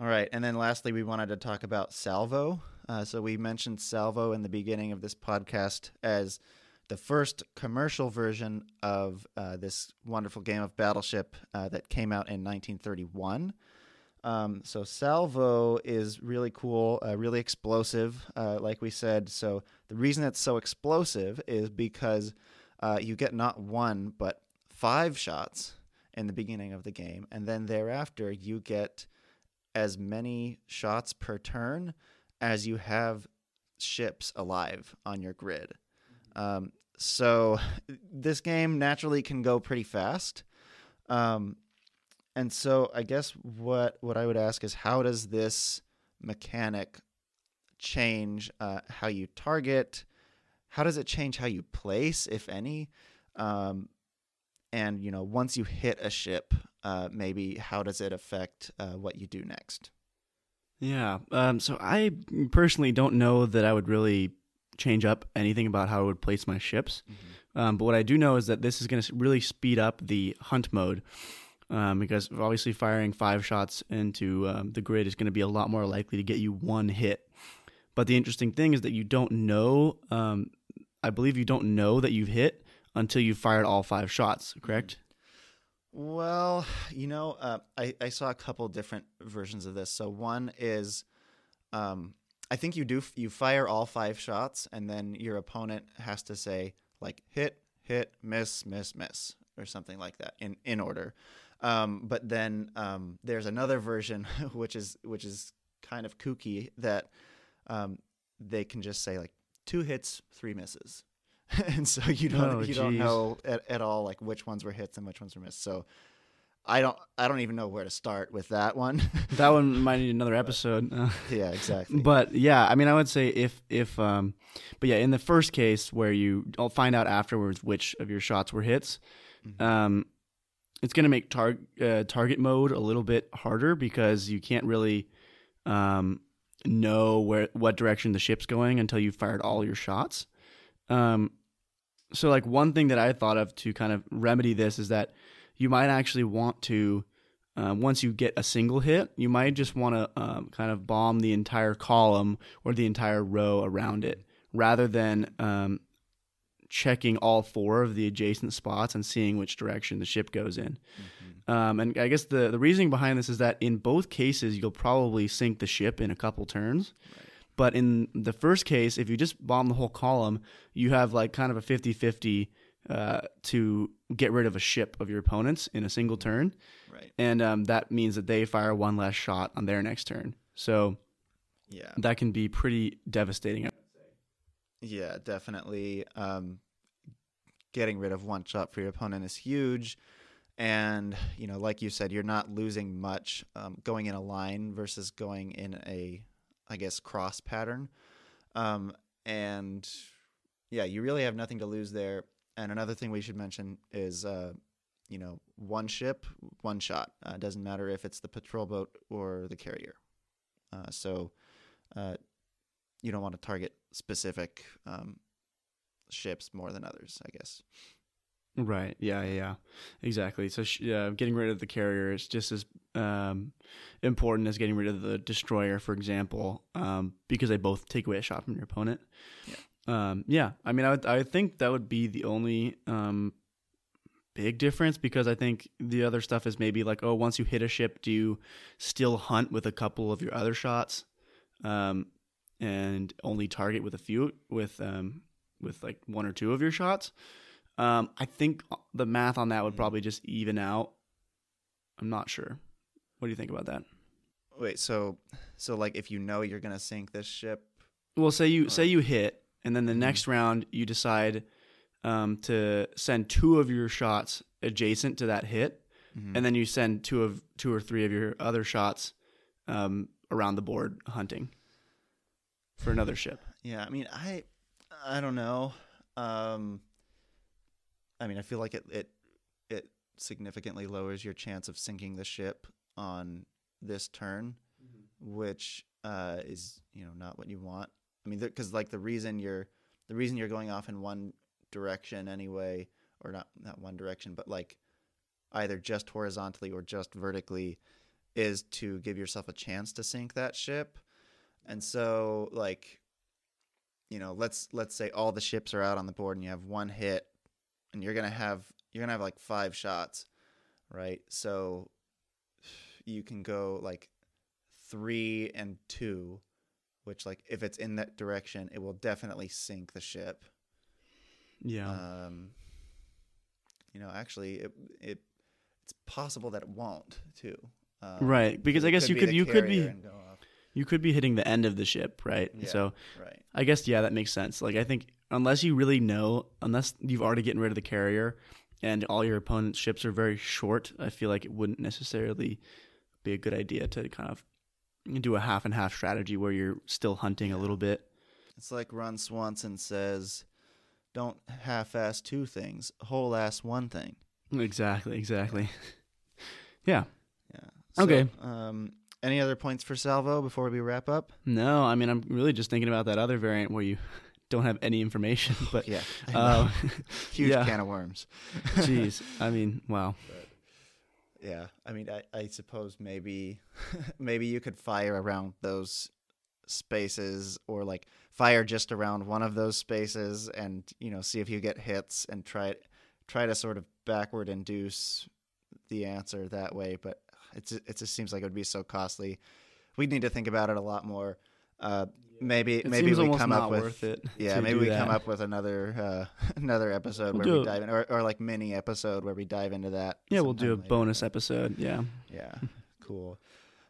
All right, and then lastly, we wanted to talk about Salvo. Uh, so we mentioned Salvo in the beginning of this podcast as the first commercial version of uh, this wonderful game of Battleship uh, that came out in 1931. Um, so Salvo is really cool, uh, really explosive, uh, like we said. So the reason it's so explosive is because uh, you get not one but five shots in the beginning of the game, and then thereafter you get as many shots per turn as you have ships alive on your grid. Um, so this game naturally can go pretty fast. Um, and so I guess what what I would ask is how does this mechanic change uh, how you target? How does it change how you place, if any? Um, and you know, once you hit a ship, uh, maybe how does it affect uh, what you do next? Yeah. Um, so I personally don't know that I would really change up anything about how I would place my ships. Mm-hmm. Um, but what I do know is that this is going to really speed up the hunt mode. Um, because obviously firing five shots into um, the grid is going to be a lot more likely to get you one hit. But the interesting thing is that you don't know. Um, I believe you don't know that you've hit until you've fired all five shots. Correct? Well, you know, uh, I, I saw a couple different versions of this. So one is, um, I think you do you fire all five shots, and then your opponent has to say like hit, hit, miss, miss, miss, or something like that in in order. Um, but then um, there's another version which is which is kind of kooky that um, they can just say like two hits, three misses, and so you don't oh, you geez. don't know at, at all like which ones were hits and which ones were missed. So I don't I don't even know where to start with that one. that one might need another episode. yeah, exactly. But yeah, I mean, I would say if if um, but yeah, in the first case where you I'll find out afterwards which of your shots were hits, mm-hmm. um, it's gonna make tar- uh, target mode a little bit harder because you can't really um know where what direction the ship's going until you've fired all your shots. Um, so like one thing that I thought of to kind of remedy this is that you might actually want to uh, once you get a single hit, you might just want to um, kind of bomb the entire column or the entire row around it, rather than um, checking all four of the adjacent spots and seeing which direction the ship goes in. Mm-hmm. Um, and I guess the the reasoning behind this is that in both cases, you'll probably sink the ship in a couple turns. Right. But in the first case, if you just bomb the whole column, you have like kind of a 50 50 uh, to get rid of a ship of your opponents in a single turn. Right. And um, that means that they fire one less shot on their next turn. So yeah, that can be pretty devastating. Yeah, definitely. Um, getting rid of one shot for your opponent is huge. And, you know, like you said, you're not losing much um, going in a line versus going in a I guess, cross pattern. Um, and yeah, you really have nothing to lose there. And another thing we should mention is, uh, you know, one ship, one shot. Uh, doesn't matter if it's the patrol boat or the carrier. Uh, so uh, you don't want to target specific um, ships more than others, I guess. Right. Yeah. Yeah. Exactly. So, sh- yeah, getting rid of the carrier is just as um, important as getting rid of the destroyer, for example, um, because they both take away a shot from your opponent. Yeah. Um, yeah. I mean, I would, I would think that would be the only um, big difference because I think the other stuff is maybe like, oh, once you hit a ship, do you still hunt with a couple of your other shots, um, and only target with a few with um, with like one or two of your shots? Um, I think the math on that would Mm. probably just even out. I'm not sure. What do you think about that? Wait, so so like if you know you're gonna sink this ship, Well, say you Or- say you hit, and then the Mhm. next round you decide um, to send two of your shots adjacent to that hit, Mhm. and then you send two of two or three of your other shots um, around the board hunting for another ship. yeah, I mean, I I don't know. Um, I mean, I feel like it it it significantly lowers your chance of sinking the ship on this turn, which uh, is you know not what you want. I mean, because like the reason you're the reason you're going off in one direction anyway, or not not one direction, but like either just horizontally or just vertically, is to give yourself a chance to sink that ship. And so, like, you know, let's let's say all the ships are out on the board and you have one hit, and you're gonna have you're gonna have like five shots, right? So you can go like three and two, which like if it's in that direction, it will definitely sink the ship. Yeah. Um, you know, actually, it it it's possible that it won't too. Um, Right, because I guess you be could- the you could be- carrier and go off. you could be hitting the end of the ship, right? Yeah. So right. I guess yeah, that makes sense. Like I think unless you really know, unless you've already gotten rid of the carrier, and all your opponent's ships are very short, I feel like it wouldn't necessarily be a good idea to kind of do a half and half strategy where you're still hunting a little bit. It's like Ron Swanson says, "Don't half-ass two things, whole-ass one thing." Exactly, exactly. yeah. Yeah. Okay. Um, any other points for Salvo before we wrap up? No, I mean I'm really just thinking about that other variant where you don't have any information, but yeah. Uh, huge yeah. can of worms. Jeez, I mean, wow. Yeah, I mean, I, I suppose maybe maybe you could fire around those spaces, or like fire just around one of those spaces, and you know, see if you get hits, and try try to sort of backward induce the answer that way. But it's it just seems like it would be so costly. We'd need to think about it a lot more. Uh, maybe It maybe seems we almost come not up with worth it. yeah, maybe we that. come up with another uh, another episode We'll where we it. dive in, or, or like mini episode where we dive into that. Yeah, we'll do a later. bonus episode. Yeah. Yeah, cool.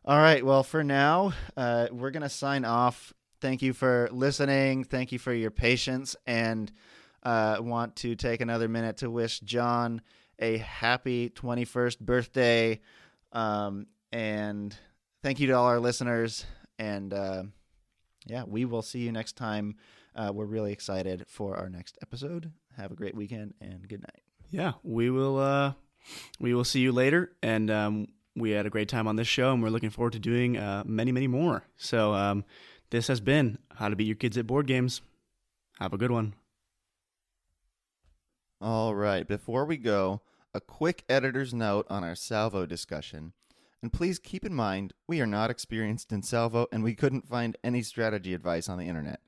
All right, well, for now, uh, we're gonna sign off. Thank you for listening. Thank you for your patience, and uh, want to take another minute to wish John a happy 21st birthday. Um, and thank you to all our listeners. And uh, yeah, we will see you next time. Uh, we're really excited for our next episode. Have a great weekend and good night. yeah we will uh we will see you later and um we had a great time on this show and we're looking forward to doing uh many many more so um this has been how to beat your kids at board games have a good one All right, before we go, a quick editor's note on our Salvo discussion. And please keep in mind, we are not experienced in Salvo and we couldn't find any strategy advice on the internet.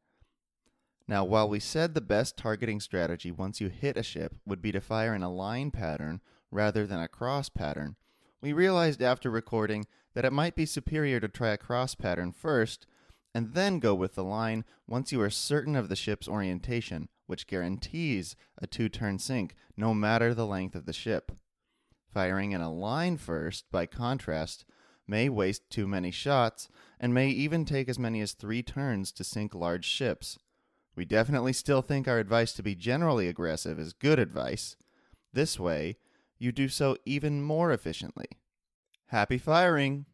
Now, while we said the best targeting strategy once you hit a ship would be to fire in a line pattern rather than a cross pattern, we realized after recording that it might be superior to try a cross pattern first and then go with the line once you are certain of the ship's orientation, which guarantees a two turn sink no matter the length of the ship. Firing in a line first, by contrast, may waste too many shots and may even take as many as three turns to sink large ships. We definitely still think our advice to be generally aggressive is good advice. This way, you do so even more efficiently. Happy firing!